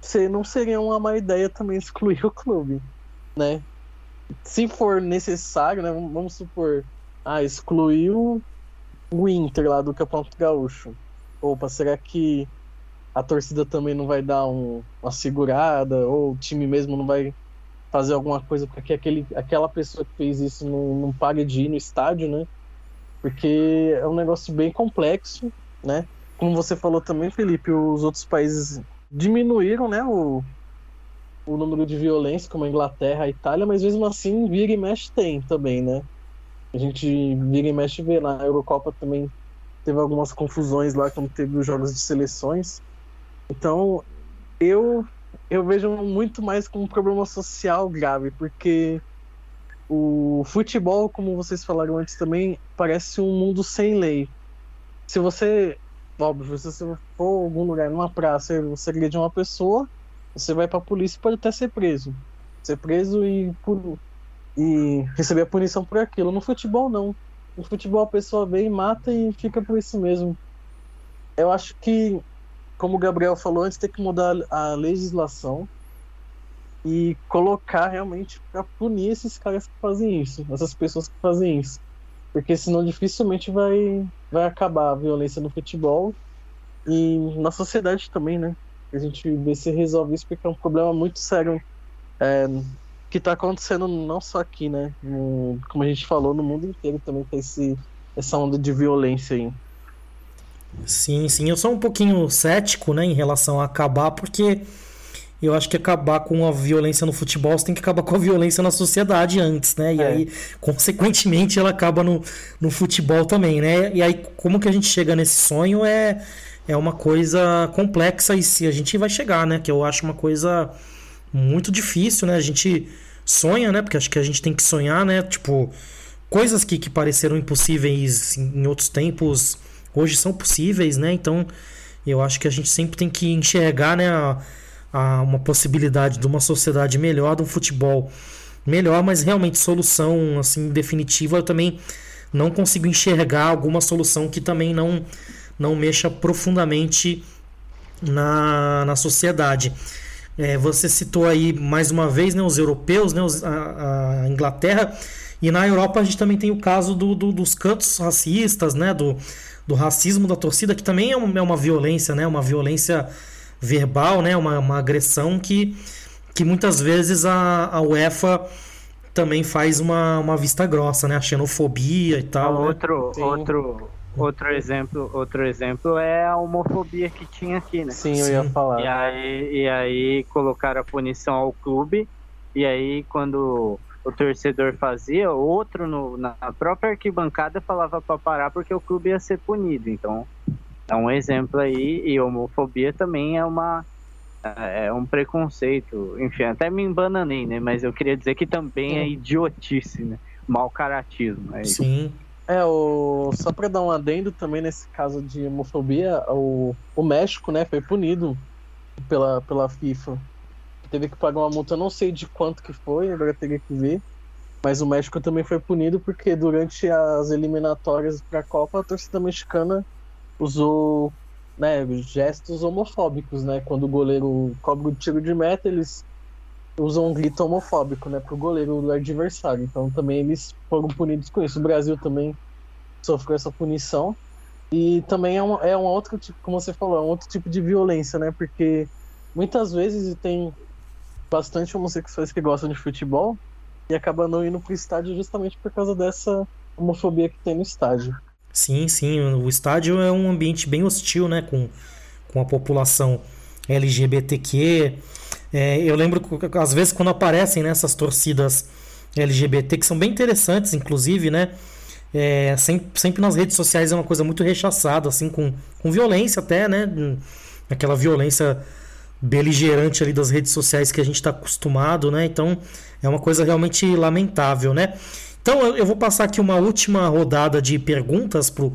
se não seria uma má ideia também excluir o clube, né? Se for necessário, né? Vamos supor, ah, excluiu o Inter lá do Campeonato Gaúcho. Opa, será que a torcida também não vai dar um, uma segurada? Ou o time mesmo não vai fazer alguma coisa para que aquele, aquela pessoa que fez isso não, não pague de ir no estádio, né? Porque é um negócio bem complexo, né? Como você falou também, Felipe, os outros países diminuíram, né, o, o número de violência, como a Inglaterra, a Itália, mas mesmo assim, vira e mexe tem também, né? A gente vira e mexe vê na Eurocopa também teve algumas confusões lá quando teve os jogos de seleções. Então, eu eu vejo muito mais como um problema social grave, porque o futebol, como vocês falaram antes também, parece um mundo sem lei. Se você, óbvio, se você for algum lugar, numa praça, você agride uma pessoa, você vai pra polícia e pode até ser preso. Ser preso e, por, e receber a punição por aquilo. No futebol, não. No futebol, a pessoa vem, mata e fica por isso mesmo. Eu acho que como o Gabriel falou antes, tem que mudar a legislação e colocar realmente para punir esses caras que fazem isso, essas pessoas que fazem isso. Porque senão dificilmente vai, vai acabar a violência no futebol e na sociedade também, né? A gente vê se resolve isso porque é um problema muito sério é, que está acontecendo não só aqui, né? No, como a gente falou, no mundo inteiro também tem esse, essa onda de violência aí. Sim, sim. Eu sou um pouquinho cético, né, em relação a acabar, porque eu acho que acabar com a violência no futebol, você tem que acabar com a violência na sociedade antes, né? E é. aí, consequentemente, ela acaba no, no futebol também, né? E aí, como que a gente chega nesse sonho é, é uma coisa complexa e se a gente vai chegar, né? Que eu acho uma coisa muito difícil, né? A gente sonha, né? Porque acho que a gente tem que sonhar, né? Tipo, coisas que, que pareceram impossíveis em outros tempos hoje são possíveis, né? Então eu acho que a gente sempre tem que enxergar, né, a, a uma possibilidade de uma sociedade melhor, de um futebol melhor, mas realmente solução assim definitiva eu também não consigo enxergar alguma solução que também não não mexa profundamente na, na sociedade. É, você citou aí mais uma vez né, os europeus, né, os, a, a, Inglaterra, e na Europa a gente também tem o caso do, do, dos cantos racistas, né, do, do racismo da torcida, que também é uma, é uma violência, né? Uma violência verbal, né? Uma, uma agressão que, que muitas vezes a, a UEFA também faz uma, uma vista grossa, né? A xenofobia e tal. Né? Outro, né? outro, outro exemplo, outro exemplo é a homofobia que tinha aqui, né? Sim, eu ia falar. E aí, e aí colocaram a punição ao clube. E aí quando o torcedor fazia, outro no, na própria arquibancada falava para parar porque o clube ia ser punido. Então, é um exemplo aí, e homofobia também é uma é um preconceito, enfim, até me embananei, né? Mas eu queria dizer que também é idiotice, né? Mal caratismo. É Sim. É, o... só para dar um adendo também nesse caso de homofobia, o, o México, né, foi punido pela, pela FIFA teve que pagar uma multa, não sei de quanto que foi, agora teria que ver. Mas o México também foi punido porque durante as eliminatórias para a Copa a torcida mexicana usou né, gestos homofóbicos, né? Quando o goleiro cobra o tiro de meta, eles usam um grito homofóbico, né, pro goleiro do adversário. Então também eles foram punidos com isso. O Brasil também sofreu essa punição. E também é um, é um outro tipo, como você falou, é um outro tipo de violência, né? Porque muitas vezes tem bastante homossexuais que gostam de futebol e acabam não indo pro estádio justamente por causa dessa homofobia que tem no estádio. Sim, sim, o estádio é um ambiente bem hostil, né, com, com a população LGBTQ. É, eu lembro que às vezes quando aparecem né, torcidas LGBT, que são bem interessantes, inclusive, né? É, sempre, sempre nas redes sociais é uma coisa muito rechaçada, assim, com, com violência até, né? Aquela violência beligerante ali das redes sociais que a gente está acostumado, né? Então é uma coisa realmente lamentável, né? Então eu vou passar aqui uma última rodada de perguntas para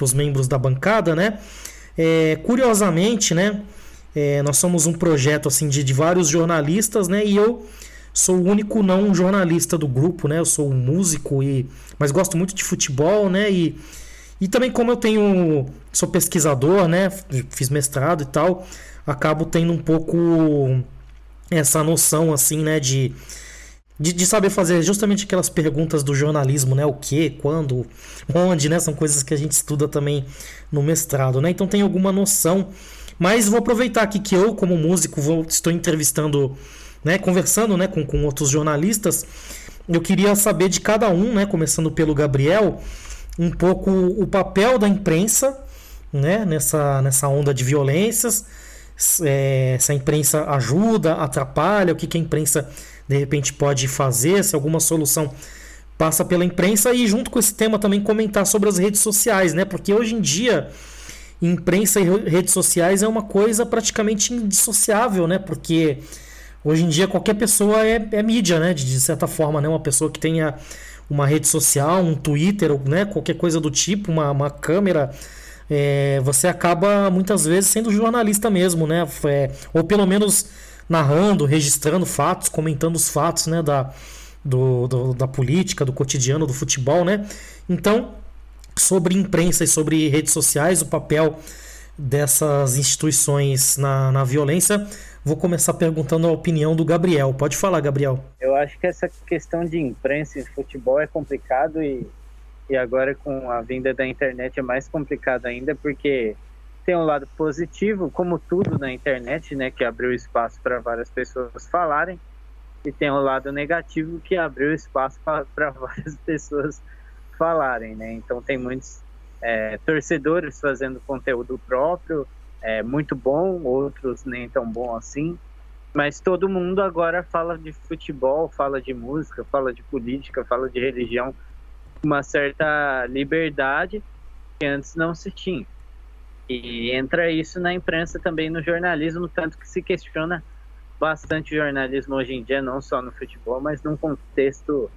os membros da bancada, né? É, curiosamente, né? É, nós somos um projeto assim de, de vários jornalistas, né? E eu sou o único não jornalista do grupo, né? Eu sou um músico e mas gosto muito de futebol, né? E, e também como eu tenho sou pesquisador, né? Fiz mestrado e tal, acabo tendo um pouco essa noção assim, né? De, de, de saber fazer justamente aquelas perguntas do jornalismo, né? O que, quando, onde, né? São coisas que a gente estuda também no mestrado, né? Então tem alguma noção. Mas vou aproveitar aqui que eu, como músico, vou, estou entrevistando né, conversando né, com, com outros jornalistas, eu queria saber de cada um, né, começando pelo Gabriel, um pouco o papel da imprensa né, nessa, nessa onda de violências, é, se a imprensa ajuda, atrapalha, o que, que a imprensa de repente pode fazer, se alguma solução passa pela imprensa e junto com esse tema também comentar sobre as redes sociais, né? Porque hoje em dia imprensa e redes sociais é uma coisa praticamente indissociável, né? Porque Hoje em dia qualquer pessoa é, é mídia, né? De, de, certa forma, né? Uma pessoa que tenha uma rede social, um Twitter, né? Qualquer coisa do tipo, uma, uma câmera. É, você acaba muitas vezes sendo jornalista mesmo, né? É, ou pelo menos narrando, registrando fatos, comentando os fatos, né? Da, do, do, da política, do cotidiano, do futebol, né? Então, sobre imprensa e sobre redes sociais, o papel dessas instituições na, na violência, Vou começar perguntando a opinião do Gabriel. Pode falar, Gabriel. Eu acho que essa questão de imprensa e futebol é complicado e, e agora com a vinda da internet é mais complicado ainda porque tem um lado positivo, como tudo na internet, né, que abriu espaço para várias pessoas falarem, e tem um lado negativo que abriu espaço para várias pessoas falarem, né? Então tem muitos é, torcedores fazendo conteúdo próprio, é, muito bom, outros nem tão bom assim. Mas todo mundo agora fala de futebol, fala de música, fala de política, fala de religião, uma certa liberdade que antes não se tinha. E entra isso na imprensa também no jornalismo, tanto que se questiona bastante o jornalismo hoje em dia, não só no futebol, mas num contexto,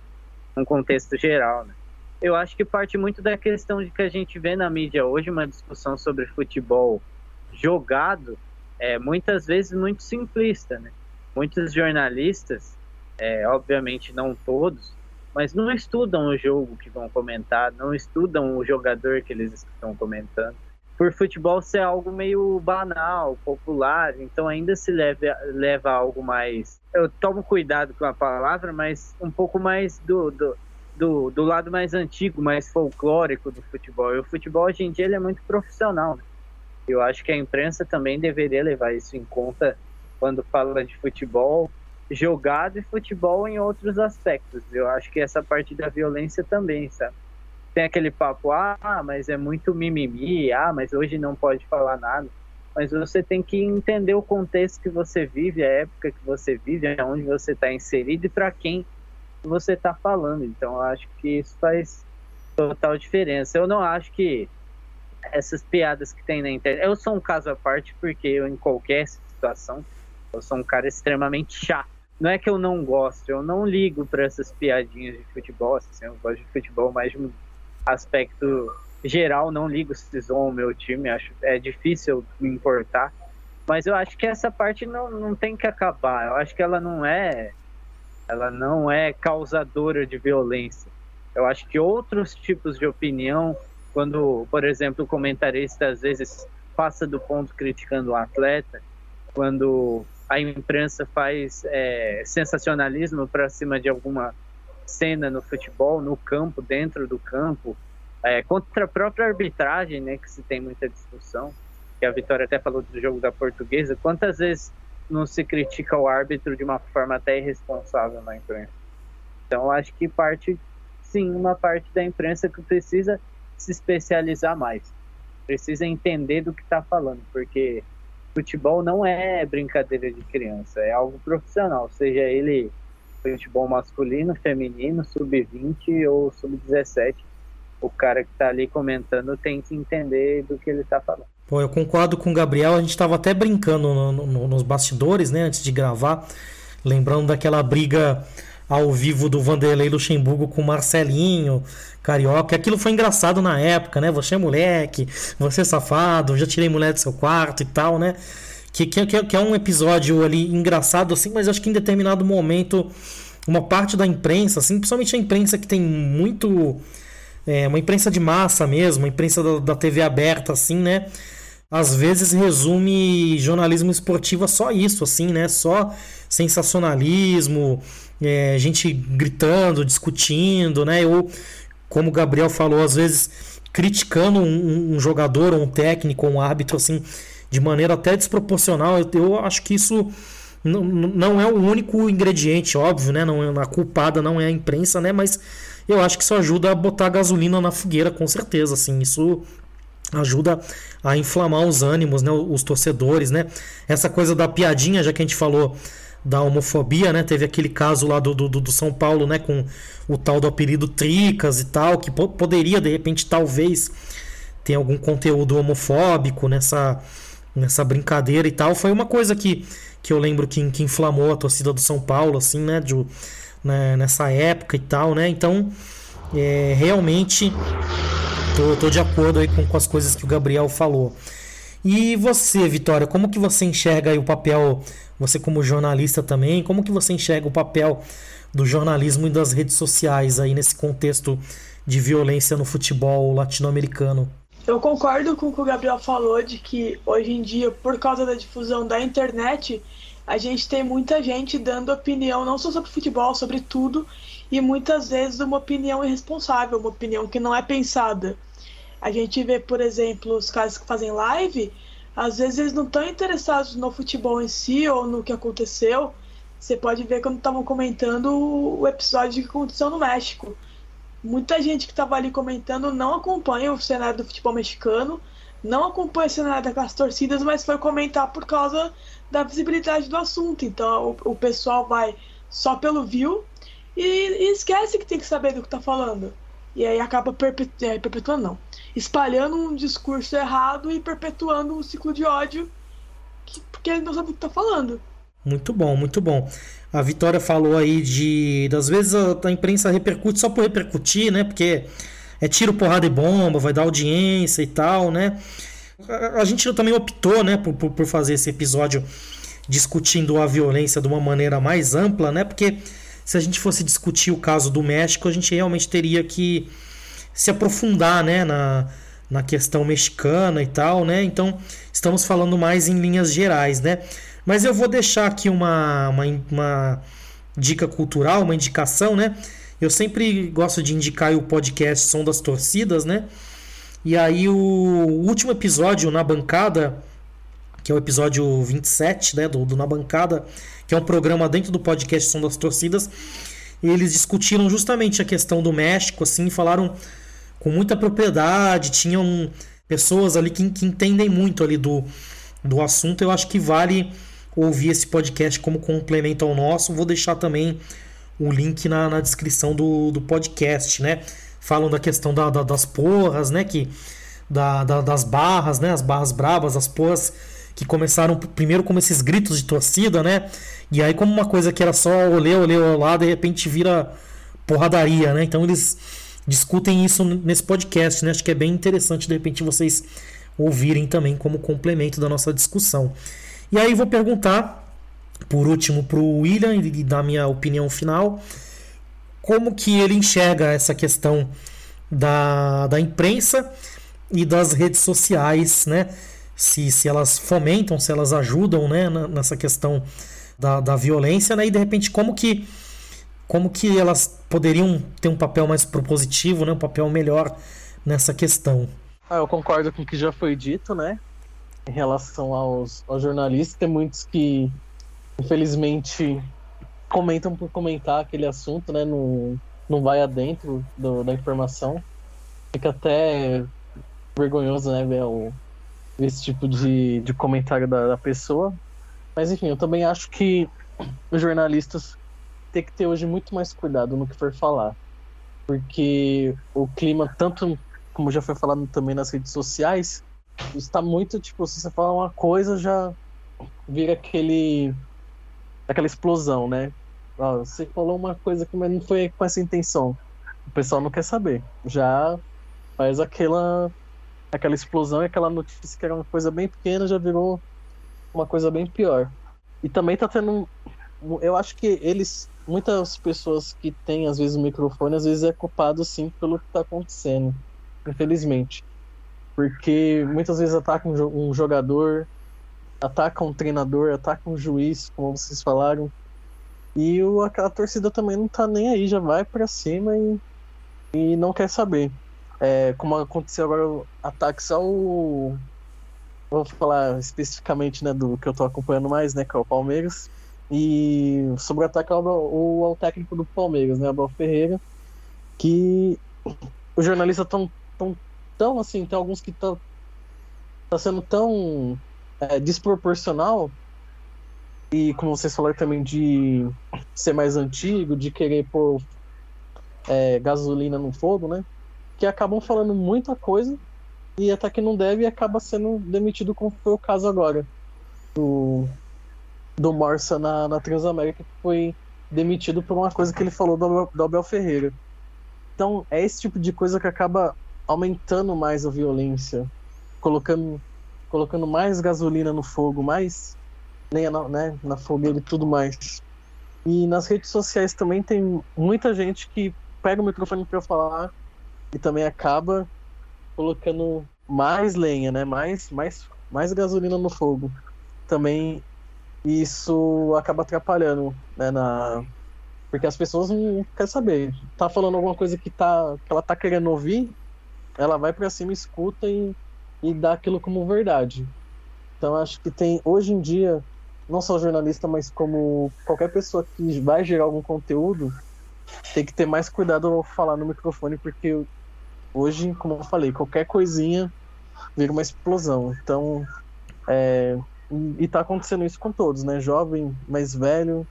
num contexto geral. Né? Eu acho que parte muito da questão de que a gente vê na mídia hoje uma discussão sobre futebol jogado é muitas vezes muito simplista, né? Muitos jornalistas, é, obviamente não todos, mas não estudam o jogo que vão comentar, não estudam o jogador que eles estão comentando. Por futebol ser algo meio banal, popular, então ainda se leva, leva algo mais. Eu tomo cuidado com a palavra, mas um pouco mais do, do, do, do lado mais antigo, mais folclórico do futebol. E o futebol hoje em dia ele é muito profissional. Né? Eu acho que a imprensa também deveria levar isso em conta quando fala de futebol jogado e futebol em outros aspectos. Eu acho que essa parte da violência também, sabe? Tem aquele papo, ah, mas é muito mimimi, ah, mas hoje não pode falar nada. Mas você tem que entender o contexto que você vive, a época que você vive, onde você está inserido e para quem você está falando. Então, eu acho que isso faz total diferença. Eu não acho que essas piadas que tem na internet. Eu sou um caso à parte porque eu, em qualquer situação, eu sou um cara extremamente chato. Não é que eu não gosto, eu não ligo para essas piadinhas de futebol. Assim, eu gosto de futebol mais de um aspecto geral, não ligo se zoam o meu time, acho é difícil me importar. Mas eu acho que essa parte não, não tem que acabar. Eu acho que ela não é ela não é causadora de violência. Eu acho que outros tipos de opinião, quando, por exemplo, o comentarista às vezes passa do ponto criticando o atleta, quando a imprensa faz é, sensacionalismo para cima de alguma cena no futebol, no campo, dentro do campo, é, contra a própria arbitragem, né, que se tem muita discussão, que a Vitória até falou do jogo da Portuguesa, quantas vezes não se critica o árbitro de uma forma até irresponsável na imprensa? Então, acho que parte sim uma parte da imprensa que precisa se especializar mais. Precisa entender do que está falando, porque futebol não é brincadeira de criança, é algo profissional, seja ele futebol masculino, feminino, sub-20 ou sub-17. O cara que está ali comentando tem que entender do que ele está falando. Pô, eu concordo com o Gabriel, a gente estava até brincando no, no, nos bastidores, né, antes de gravar, lembrando daquela briga ao vivo do Vanderlei Luxemburgo com Marcelinho, Carioca. Aquilo foi engraçado na época, né? Você é moleque, você é safado, já tirei mulher do seu quarto e tal, né? Que, que, que é um episódio ali engraçado, assim, mas acho que em determinado momento, uma parte da imprensa, assim, principalmente a imprensa que tem muito. É, uma imprensa de massa mesmo, uma imprensa da, da TV aberta, assim, né? às vezes resume jornalismo esportivo a só isso, assim, né? Só sensacionalismo, é, gente gritando, discutindo, né? Ou, como o Gabriel falou, às vezes criticando um, um jogador, um técnico, um árbitro, assim, de maneira até desproporcional. Eu, eu acho que isso não, não é o único ingrediente, óbvio, né? Não, é, a culpada não é a imprensa, né? Mas eu acho que isso ajuda a botar gasolina na fogueira, com certeza, assim. Isso ajuda a inflamar os ânimos, né, os torcedores, né? Essa coisa da piadinha, já que a gente falou da homofobia, né? Teve aquele caso lá do, do, do São Paulo, né? Com o tal do apelido Tricas e tal, que po poderia, de repente, talvez, ter algum conteúdo homofóbico nessa, nessa brincadeira e tal. Foi uma coisa que, que eu lembro que, que inflamou a torcida do São Paulo, assim, né? De, né nessa época e tal, né? Então, é, realmente Tô, tô de acordo aí com, com as coisas que o Gabriel falou. E você, Vitória, como que você enxerga o papel, você como jornalista também, como que você enxerga o papel do jornalismo e das redes sociais aí nesse contexto de violência no futebol latino-americano? Eu concordo com o que o Gabriel falou de que hoje em dia, por causa da difusão da internet, a gente tem muita gente dando opinião não só sobre futebol, sobre tudo, e muitas vezes uma opinião irresponsável, uma opinião que não é pensada. A gente vê, por exemplo, os caras que fazem live, às vezes eles não estão interessados no futebol em si ou no que aconteceu. Você pode ver quando estavam comentando o episódio que aconteceu no México. Muita gente que estava ali comentando não acompanha o cenário do futebol mexicano, não acompanha o cenário daquelas torcidas, mas foi comentar por causa da visibilidade do assunto. Então o, o pessoal vai só pelo view e, e, esquece que tem que saber do que está falando. E aí acaba perpetu é, perpetuando, não espalhando um discurso errado e perpetuando um ciclo de ódio que, porque ele não sabe o que está falando. Muito bom, muito bom. A Vitória falou aí de. Das vezes a, a, imprensa repercute só por repercutir, né? Porque é tiro, porrada e bomba, vai dar audiência e tal, né? A, a gente também optou, né, por, por, por fazer esse episódio discutindo a violência de uma maneira mais ampla, né? Porque se a gente fosse discutir o caso do México, a gente realmente teria que se aprofundar né, na, na questão mexicana e tal, né? Então estamos falando mais em linhas gerais, né? Mas eu vou deixar aqui uma, uma, uma dica cultural, uma indicação, né? Eu sempre gosto de indicar o podcast Som das Torcidas, né? E aí o último episódio na bancada, que é o episódio 27, né, do, do Na Bancada, que é um programa dentro do podcast Som das Torcidas, eles discutiram justamente a questão do México, assim, falaram com muita propriedade, tinham pessoas ali que, que entendem muito ali do, do assunto. Eu acho que vale ouvir esse podcast como complemento ao nosso. Vou deixar também o link na, na descrição do, do podcast, né? Falam da questão da, da, das porras, né? Que, da, da, das barras, né? As barras bravas, as porras que começaram primeiro como esses gritos de torcida, né? E aí como uma coisa que era só olê, olê, olá, de repente vira porradaria, né? Então eles discutem isso nesse podcast, né? Acho que é bem interessante de repente vocês ouvirem também como complemento da nossa discussão. E aí vou perguntar por último para o William e dar minha opinião final. Como que ele enxerga essa questão da, da imprensa e das redes sociais, né? Se, se elas fomentam, se elas ajudam né, nessa questão da, da violência, né? E de repente como que como que elas poderiam ter um papel mais propositivo, né? Um papel melhor nessa questão. Ah, eu concordo com o que já foi dito, né? Em relação aos, aos jornalistas, tem muitos que infelizmente comentam por comentar aquele assunto, né? Não, não vai adentro do, da informação. Fica até vergonhoso, né? Ver o, esse tipo de, de comentário da, da pessoa. Mas enfim, eu também acho que os jornalistas têm que ter hoje muito mais cuidado no que for falar. Porque o clima, tanto como já foi falado também nas redes sociais, está muito, tipo, se você falar uma coisa, já vira aquele aquela explosão, né? Você falou uma coisa que não foi com essa intenção. O pessoal não quer saber. Já faz aquela aquela explosão e aquela notícia que era uma coisa bem pequena já virou uma coisa bem pior. E também tá tendo eu acho que eles muitas pessoas que têm às vezes o microfone às vezes é culpado sim pelo que tá acontecendo, infelizmente. Porque muitas vezes atacam um jogador, ataca um treinador, ataca um juiz, como vocês falaram. E o, a torcida também não tá nem aí, já vai para cima e, e não quer saber. É, como aconteceu agora, ataques ao. Vou falar especificamente né, do que eu tô acompanhando mais, né? Que é o Palmeiras. E sobre o ataque ao, ao, ao técnico do Palmeiras, né? Abel Ferreira. Que os jornalistas estão tão, tão assim, tem alguns que estão tá sendo tão é, desproporcional e como vocês falaram também de ser mais antigo, de querer pôr é, gasolina no fogo, né? Que acabam falando muita coisa e até que não deve e acaba sendo demitido, como foi o caso agora do, do Morsa na, na Transamérica, que foi demitido por uma coisa que ele falou do, do Abel Ferreira. Então é esse tipo de coisa que acaba aumentando mais a violência, colocando colocando mais gasolina no fogo, mais lenha na, né, na fogueira e tudo mais. E nas redes sociais também tem muita gente que pega o microfone para falar e também acaba colocando mais lenha, né? Mais, mais, mais gasolina no fogo. Também isso acaba atrapalhando, né? Na... Porque as pessoas não querem saber. Tá falando alguma coisa que, tá, que ela tá querendo ouvir, ela vai para cima, escuta e e dar aquilo como verdade. Então acho que tem hoje em dia, não só jornalista, mas como qualquer pessoa que vai gerar algum conteúdo, tem que ter mais cuidado ao falar no microfone, porque hoje, como eu falei, qualquer coisinha vira uma explosão. Então, é, e tá acontecendo isso com todos, né? Jovem, mais velho.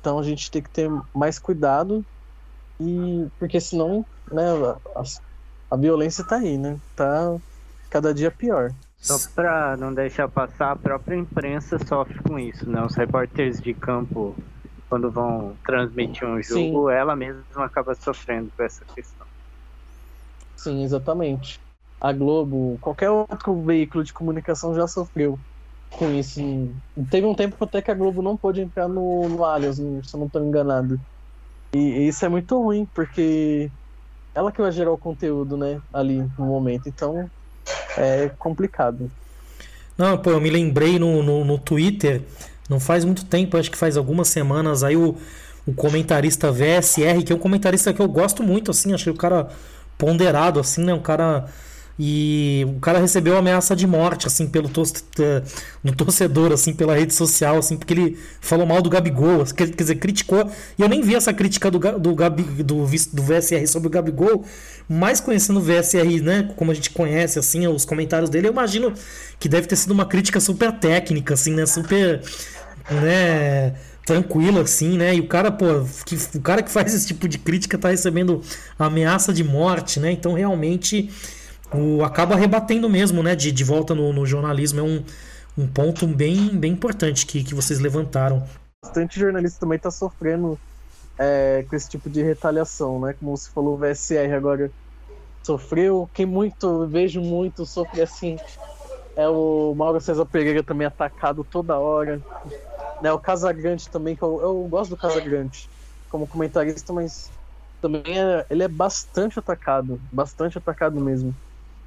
Então a gente tem que ter mais cuidado e porque senão, né, a, a violência tá aí, né? Tá cada dia pior. Só para não deixar passar, a própria imprensa sofre com isso, né? Os repórteres de campo, quando vão transmitir um jogo, Sim. ela mesma acaba sofrendo com essa questão. Sim, exatamente. A Globo, qualquer outro veículo de comunicação já sofreu com isso. Teve um tempo até que a Globo não pôde entrar no, no Allianz, se eu não estou enganado. E, e isso é muito ruim, porque ela que vai gerar o conteúdo, né, ali no momento. Então, é complicado. Não, pô, eu me lembrei no, no, no Twitter, não faz muito tempo, acho que faz algumas semanas, aí o, o comentarista VSR, que é um comentarista que eu gosto muito, assim, achei o cara ponderado, assim, né? Um cara e o cara recebeu ameaça de morte, assim, pelo no torcedor, assim, pela rede social, assim, porque ele falou mal do Gabigol, quer dizer, criticou. E eu nem vi essa crítica do, do, Gabi, do, do VSR sobre o Gabigol, mas conhecendo o VSR, né, como a gente conhece, assim, os comentários dele, eu imagino que deve ter sido uma crítica super técnica, assim, né, super, né, tranquila, assim, né? E o cara, pô, que, o cara que faz esse tipo de crítica tá recebendo ameaça de morte, né? Então, realmente, o, acaba rebatendo mesmo, né? De, de volta no, no jornalismo. É um, um ponto bem, bem importante que, que vocês levantaram. Bastante jornalista também está sofrendo é, com esse tipo de retaliação, né? Como você falou, o VSR agora sofreu. Quem muito, vejo muito sofrer assim é o Mauro César Pereira também atacado toda hora. Né, o Casagrande também, que eu, eu gosto do Casagrande como comentarista, mas também é, ele é bastante atacado, bastante atacado mesmo.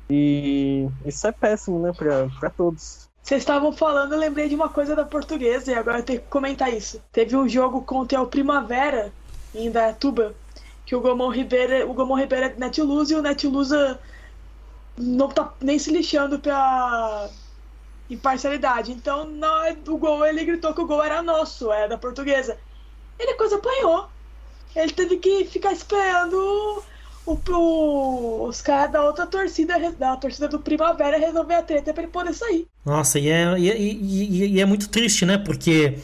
E isso é péssimo, né, pra, pra todos. Vocês estavam falando, eu lembrei de uma coisa da portuguesa e agora eu tenho que comentar isso. Teve um jogo contra o Primavera em Indaiatuba, que o Gomão Ribeira, o Gomão Ribeira é Netluz e o Netluz não tá nem se lixando pra imparcialidade. Então, o gol, ele gritou que o gol era nosso, é da portuguesa. Ele coisa apanhou. Ele teve que ficar esperando o, o, os caras da outra torcida, da torcida do Primavera, resolver a treta pra ele poder sair. Nossa, e é, e, e, e é muito triste, né? Porque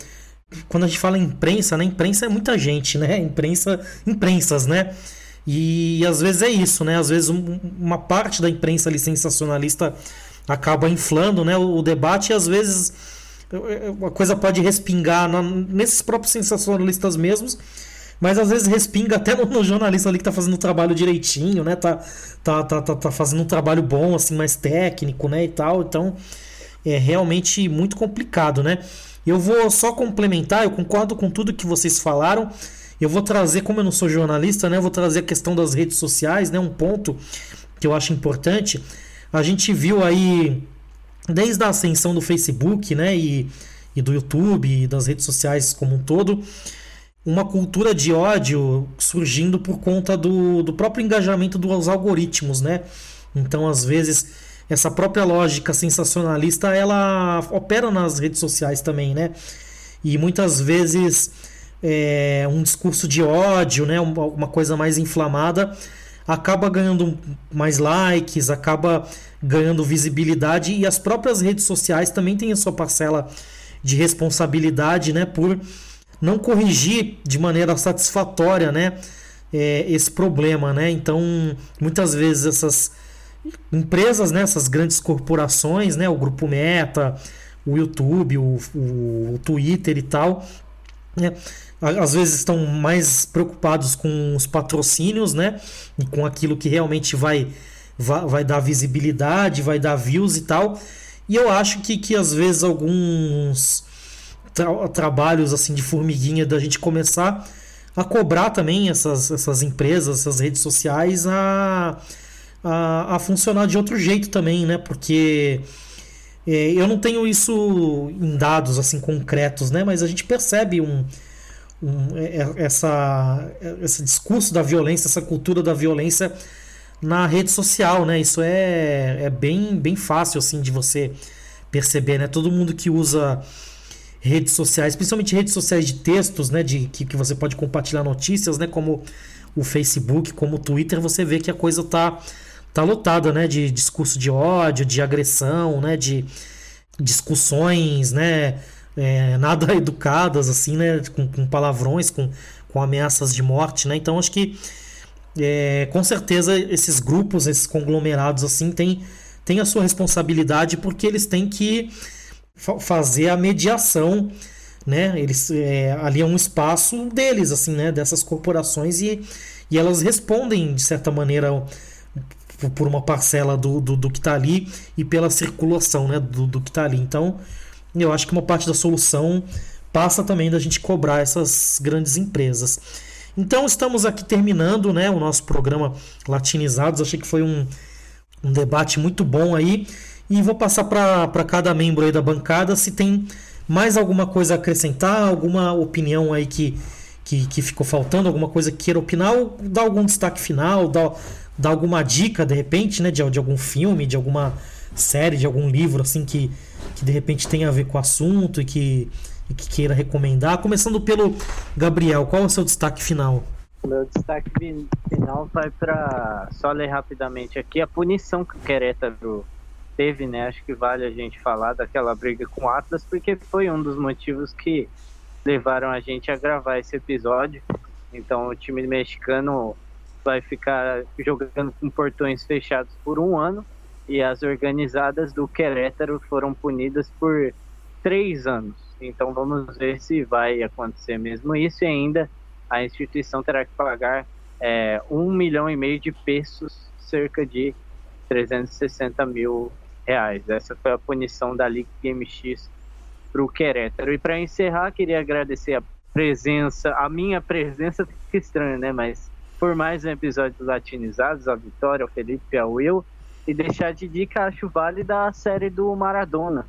quando a gente fala imprensa, né? Imprensa é muita gente, né? Imprensa, imprensas, né? E, e às vezes é isso, né? Às vezes um, uma parte da imprensa ali sensacionalista acaba inflando né, o, debate e às vezes a coisa pode respingar na, nesses próprios sensacionalistas mesmos, mas às vezes respinga até no, no, jornalista ali que tá fazendo o trabalho direitinho, né? Tá, tá, tá, tá, tá fazendo um trabalho bom, assim, mais técnico, né? E tal. Então é realmente muito complicado, né? Eu vou só complementar, eu concordo com tudo que vocês falaram. Eu vou trazer, como eu não sou jornalista, né? Eu vou trazer a questão das redes sociais, né? Um ponto que eu acho importante. A gente viu aí, desde a ascensão do Facebook, né? E, e do YouTube, e das redes sociais como um todo, uma cultura de ódio surgindo por conta do, do próprio engajamento dos algoritmos, né? Então, às vezes, essa própria lógica sensacionalista, ela opera nas redes sociais também, né? E muitas vezes é, um discurso de ódio, né? Uma coisa mais inflamada, acaba ganhando mais likes, acaba ganhando visibilidade e as próprias redes sociais também têm a sua parcela de responsabilidade, né? Por não corrigir de maneira satisfatória, né? É, esse problema, né? Então, muitas vezes essas empresas, né? Essas grandes corporações, né? O grupo Meta, o YouTube, o, o, o Twitter e tal, né? Às vezes estão mais preocupados com os patrocínios, né? E com aquilo que realmente vai, vai, vai dar visibilidade, vai dar views e tal. E eu acho que, que às vezes alguns tra trabalhos assim de formiguinha da gente começar a cobrar também essas, essas empresas, essas redes sociais a, a, a funcionar de outro jeito também, né? Porque é, eu não tenho isso em dados assim concretos, né? Mas a gente percebe um, um é, é, essa, esse discurso da violência, essa cultura da violência na rede social, né? Isso é, é bem, bem fácil assim de você perceber, né? Todo mundo que usa redes sociais, principalmente redes sociais de textos, né, de que, que você pode compartilhar notícias, né, como o Facebook, como o Twitter, você vê que a coisa tá tá lotada, né, de discurso de ódio, de agressão, né, de discussões, né, é, nada educadas, assim, né, com, com, palavrões, com, com ameaças de morte, né, então acho que é, com certeza esses grupos, esses conglomerados, assim, têm tem a sua responsabilidade porque eles têm que fazer a mediação, né? Eles é, ali é um espaço deles, assim, né? Dessas corporações e, e elas respondem de certa maneira por uma parcela do, do, do que está ali e pela circulação, né? Do, do que está ali. Então, eu acho que uma parte da solução passa também da gente cobrar essas grandes empresas. Então, estamos aqui terminando, né? O nosso programa Latinizados. Achei que foi um, um debate muito bom aí. E vou passar para cada membro aí da bancada se tem mais alguma coisa a acrescentar, alguma opinião aí que, que, que ficou faltando, alguma coisa que queira opinar, ou dar algum destaque final, dar, dar alguma dica de repente, né, de, de algum filme, de alguma série, de algum livro assim que, que de repente tenha a ver com o assunto e que, e que queira recomendar. Começando pelo Gabriel, qual é o seu destaque final? Meu destaque final vai para só ler rapidamente aqui a punição que o Querétaro teve, né? Acho que vale a gente falar daquela briga com o Atlas, porque foi um dos motivos que levaram a gente a gravar esse episódio. Então o time mexicano vai ficar jogando com portões fechados por um ano e as organizadas do Querétaro foram punidas por três anos. Então vamos ver se vai acontecer mesmo isso e ainda a instituição terá que pagar é, um milhão e meio de pesos, cerca de 360 mil reais. Essa foi a punição da Liga MX o Querétaro. E para encerrar, queria agradecer a presença, a minha presença, que estranho, né? Mas por mais um episódio do Latinizados, a Vitória, o Felipe, a Will, e deixar de dica, acho válida a série do Maradona.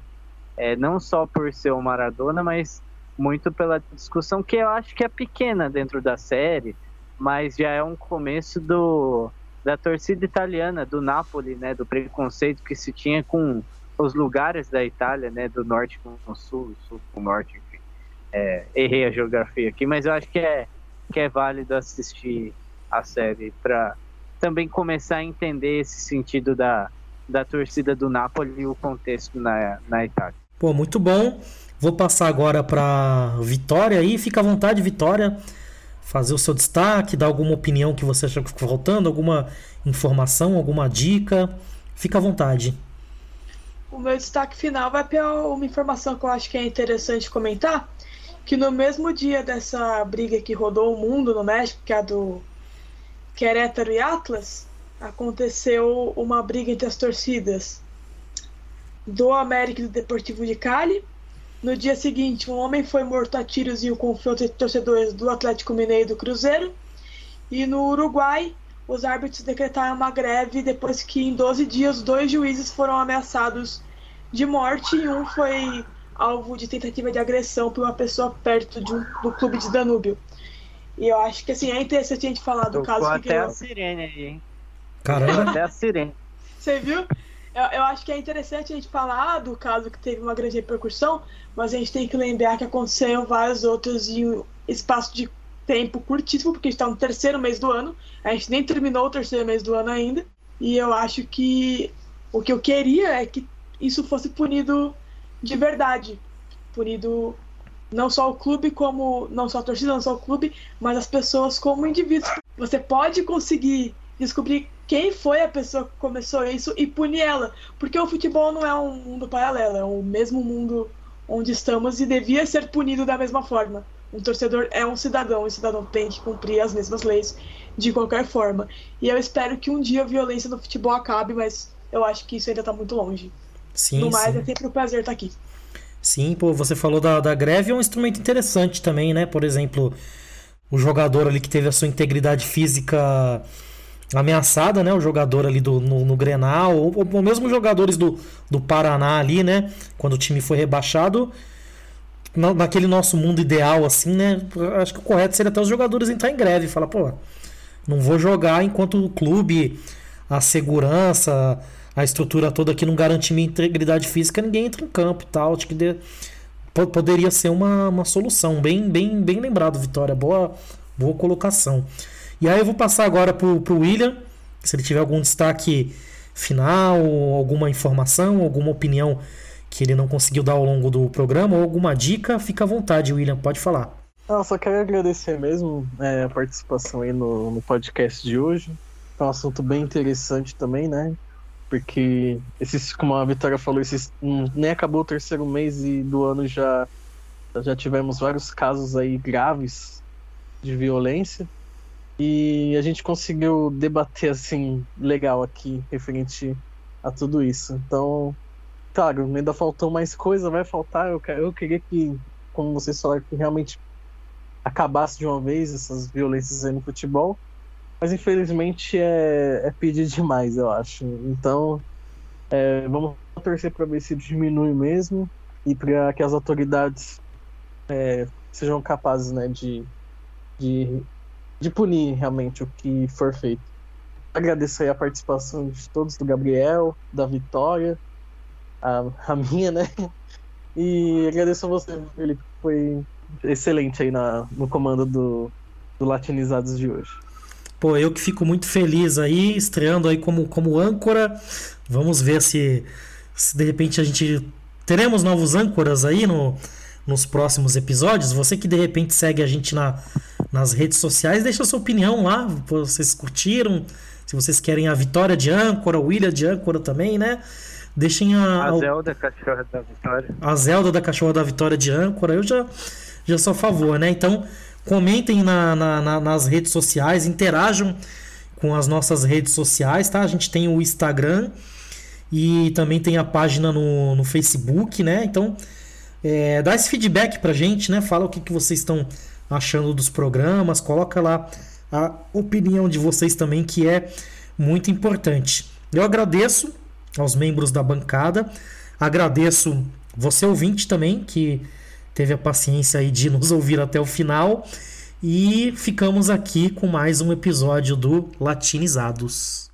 É, não só por ser o Maradona, mas muito pela discussão que eu acho que é pequena dentro da série, mas já é um começo do da torcida italiana do Napoli, né, do preconceito que se tinha com os lugares da Itália, né, do norte com o sul, sul com o norte, enfim. É, errei a geografia aqui, mas eu acho que é que é válido assistir a série para também começar a entender esse sentido da, da torcida do Napoli e o contexto na, na Itália. Pô, muito bom. Vou passar agora para Vitória aí. Fica à vontade, Vitória fazer o seu destaque, dar alguma opinião que você acha que ficou faltando, alguma informação, alguma dica. Fica à vontade. O meu destaque final vai para uma informação que eu acho que é interessante comentar, que no mesmo dia dessa briga que rodou o mundo no México, que é a do Querétaro e Atlas, aconteceu uma briga entre as torcidas do América e do Deportivo de Cali, no dia seguinte, um homem foi morto a tiros em um confronto entre torcedores do Atlético Mineiro e do Cruzeiro. E no Uruguai, os árbitros decretaram uma greve depois que, em 12 dias, dois juízes foram ameaçados de morte e um foi alvo de tentativa de agressão por uma pessoa perto de um, do clube de Danúbio. E eu acho que assim, é interessante a gente falar do Tocou caso até que ganhou. a sirene aí, hein? Caramba. Até a sirene. Você viu? Eu, eu acho que é interessante a gente falar do caso que teve uma grande repercussão, mas a gente tem que lembrar que aconteceram vários outros em um espaço de tempo curtíssimo, porque a gente está no terceiro mês do ano, a gente nem terminou o terceiro mês do ano ainda, e eu acho que o que eu queria é que isso fosse punido de verdade, punido não só o clube como não só a torcida, não só o clube, mas as pessoas como indivíduos. Você pode conseguir descobrir quem foi a pessoa que começou isso e punir ela, porque o futebol não é um mundo paralelo, é o mesmo mundo onde estamos e devia ser punido da mesma forma. Um torcedor é um cidadão, e o cidadão tem que cumprir as mesmas leis de qualquer forma. E eu espero que um dia a violência no futebol acabe, mas eu acho que isso ainda está muito longe. Sim, no mais, sim. é sempre um prazer estar aqui. Sim, pô, você falou da, da greve, é um instrumento interessante também, né? Por exemplo, o jogador ali que teve a sua integridade física ameaçada, né? O jogador ali do, no, no Grenal, ou, ou mesmo jogadores do, do Paraná ali, né? Quando o time foi rebaixado, na, naquele nosso mundo ideal, assim, né? Acho que o correto seria até os jogadores entrar em greve e falar, pô, não vou jogar enquanto o clube, a segurança, a estrutura toda aqui não garante minha integridade física, ninguém entra em campo e tal. Acho que de, po- poderia ser uma, uma solução. Bem, bem, bem lembrado, Vitória. Boa, boa colocação. E aí eu vou passar agora pro, pro William, se ele tiver algum destaque final, alguma informação, alguma opinião que ele não conseguiu dar ao longo do programa, ou alguma dica, fica à vontade, William, pode falar. Não, só quero agradecer mesmo é, a participação aí no, no podcast de hoje. É um assunto bem interessante também, né? Porque, esses, como a Vitória falou, esses, hum, nem acabou o terceiro mês e do ano já, já tivemos vários casos aí graves de violência. E a gente conseguiu debater assim legal aqui referente a tudo isso. Então, claro, ainda faltou mais coisa, vai faltar. Eu, eu queria que, como vocês falaram, que realmente acabasse de uma vez essas violências aí no futebol. Mas infelizmente é, é pedir demais, eu acho. Então, é, vamos torcer para ver se diminui mesmo e para que as autoridades é, sejam capazes né, de, de, de punir realmente o que for feito. Agradeço aí a participação de todos, do Gabriel, da Vitória, a, a minha, né? E agradeço a você, Felipe, que foi excelente aí na, no comando do, do Latinizados de hoje. Pô, eu que fico muito feliz aí, estreando aí como, como âncora. Vamos ver se, se de repente a gente teremos novos âncoras aí no, nos próximos episódios. Você que de repente segue a gente na, nas redes sociais, deixa sua opinião lá. Vocês curtiram? Se vocês querem a vitória de âncora, o William de âncora também, né? Deixem a, A Zelda, cachorra da Vitória. a Zelda da Cachorra da Vitória de âncora, eu já, já sou a favor, né? Então, comentem na, na- na- nas redes sociais, interajam com as nossas redes sociais, tá? A gente tem o Instagram e também tem a página no, no Facebook, né? Então, É, dá esse feedback pra gente, né? Fala o que, que vocês estão achando dos programas, coloca lá a opinião de vocês também, que é muito importante. Eu agradeço aos membros da bancada, agradeço você ouvinte também, que teve a paciência aí de nos ouvir até o final. E ficamos aqui com mais um episódio do Latinizados.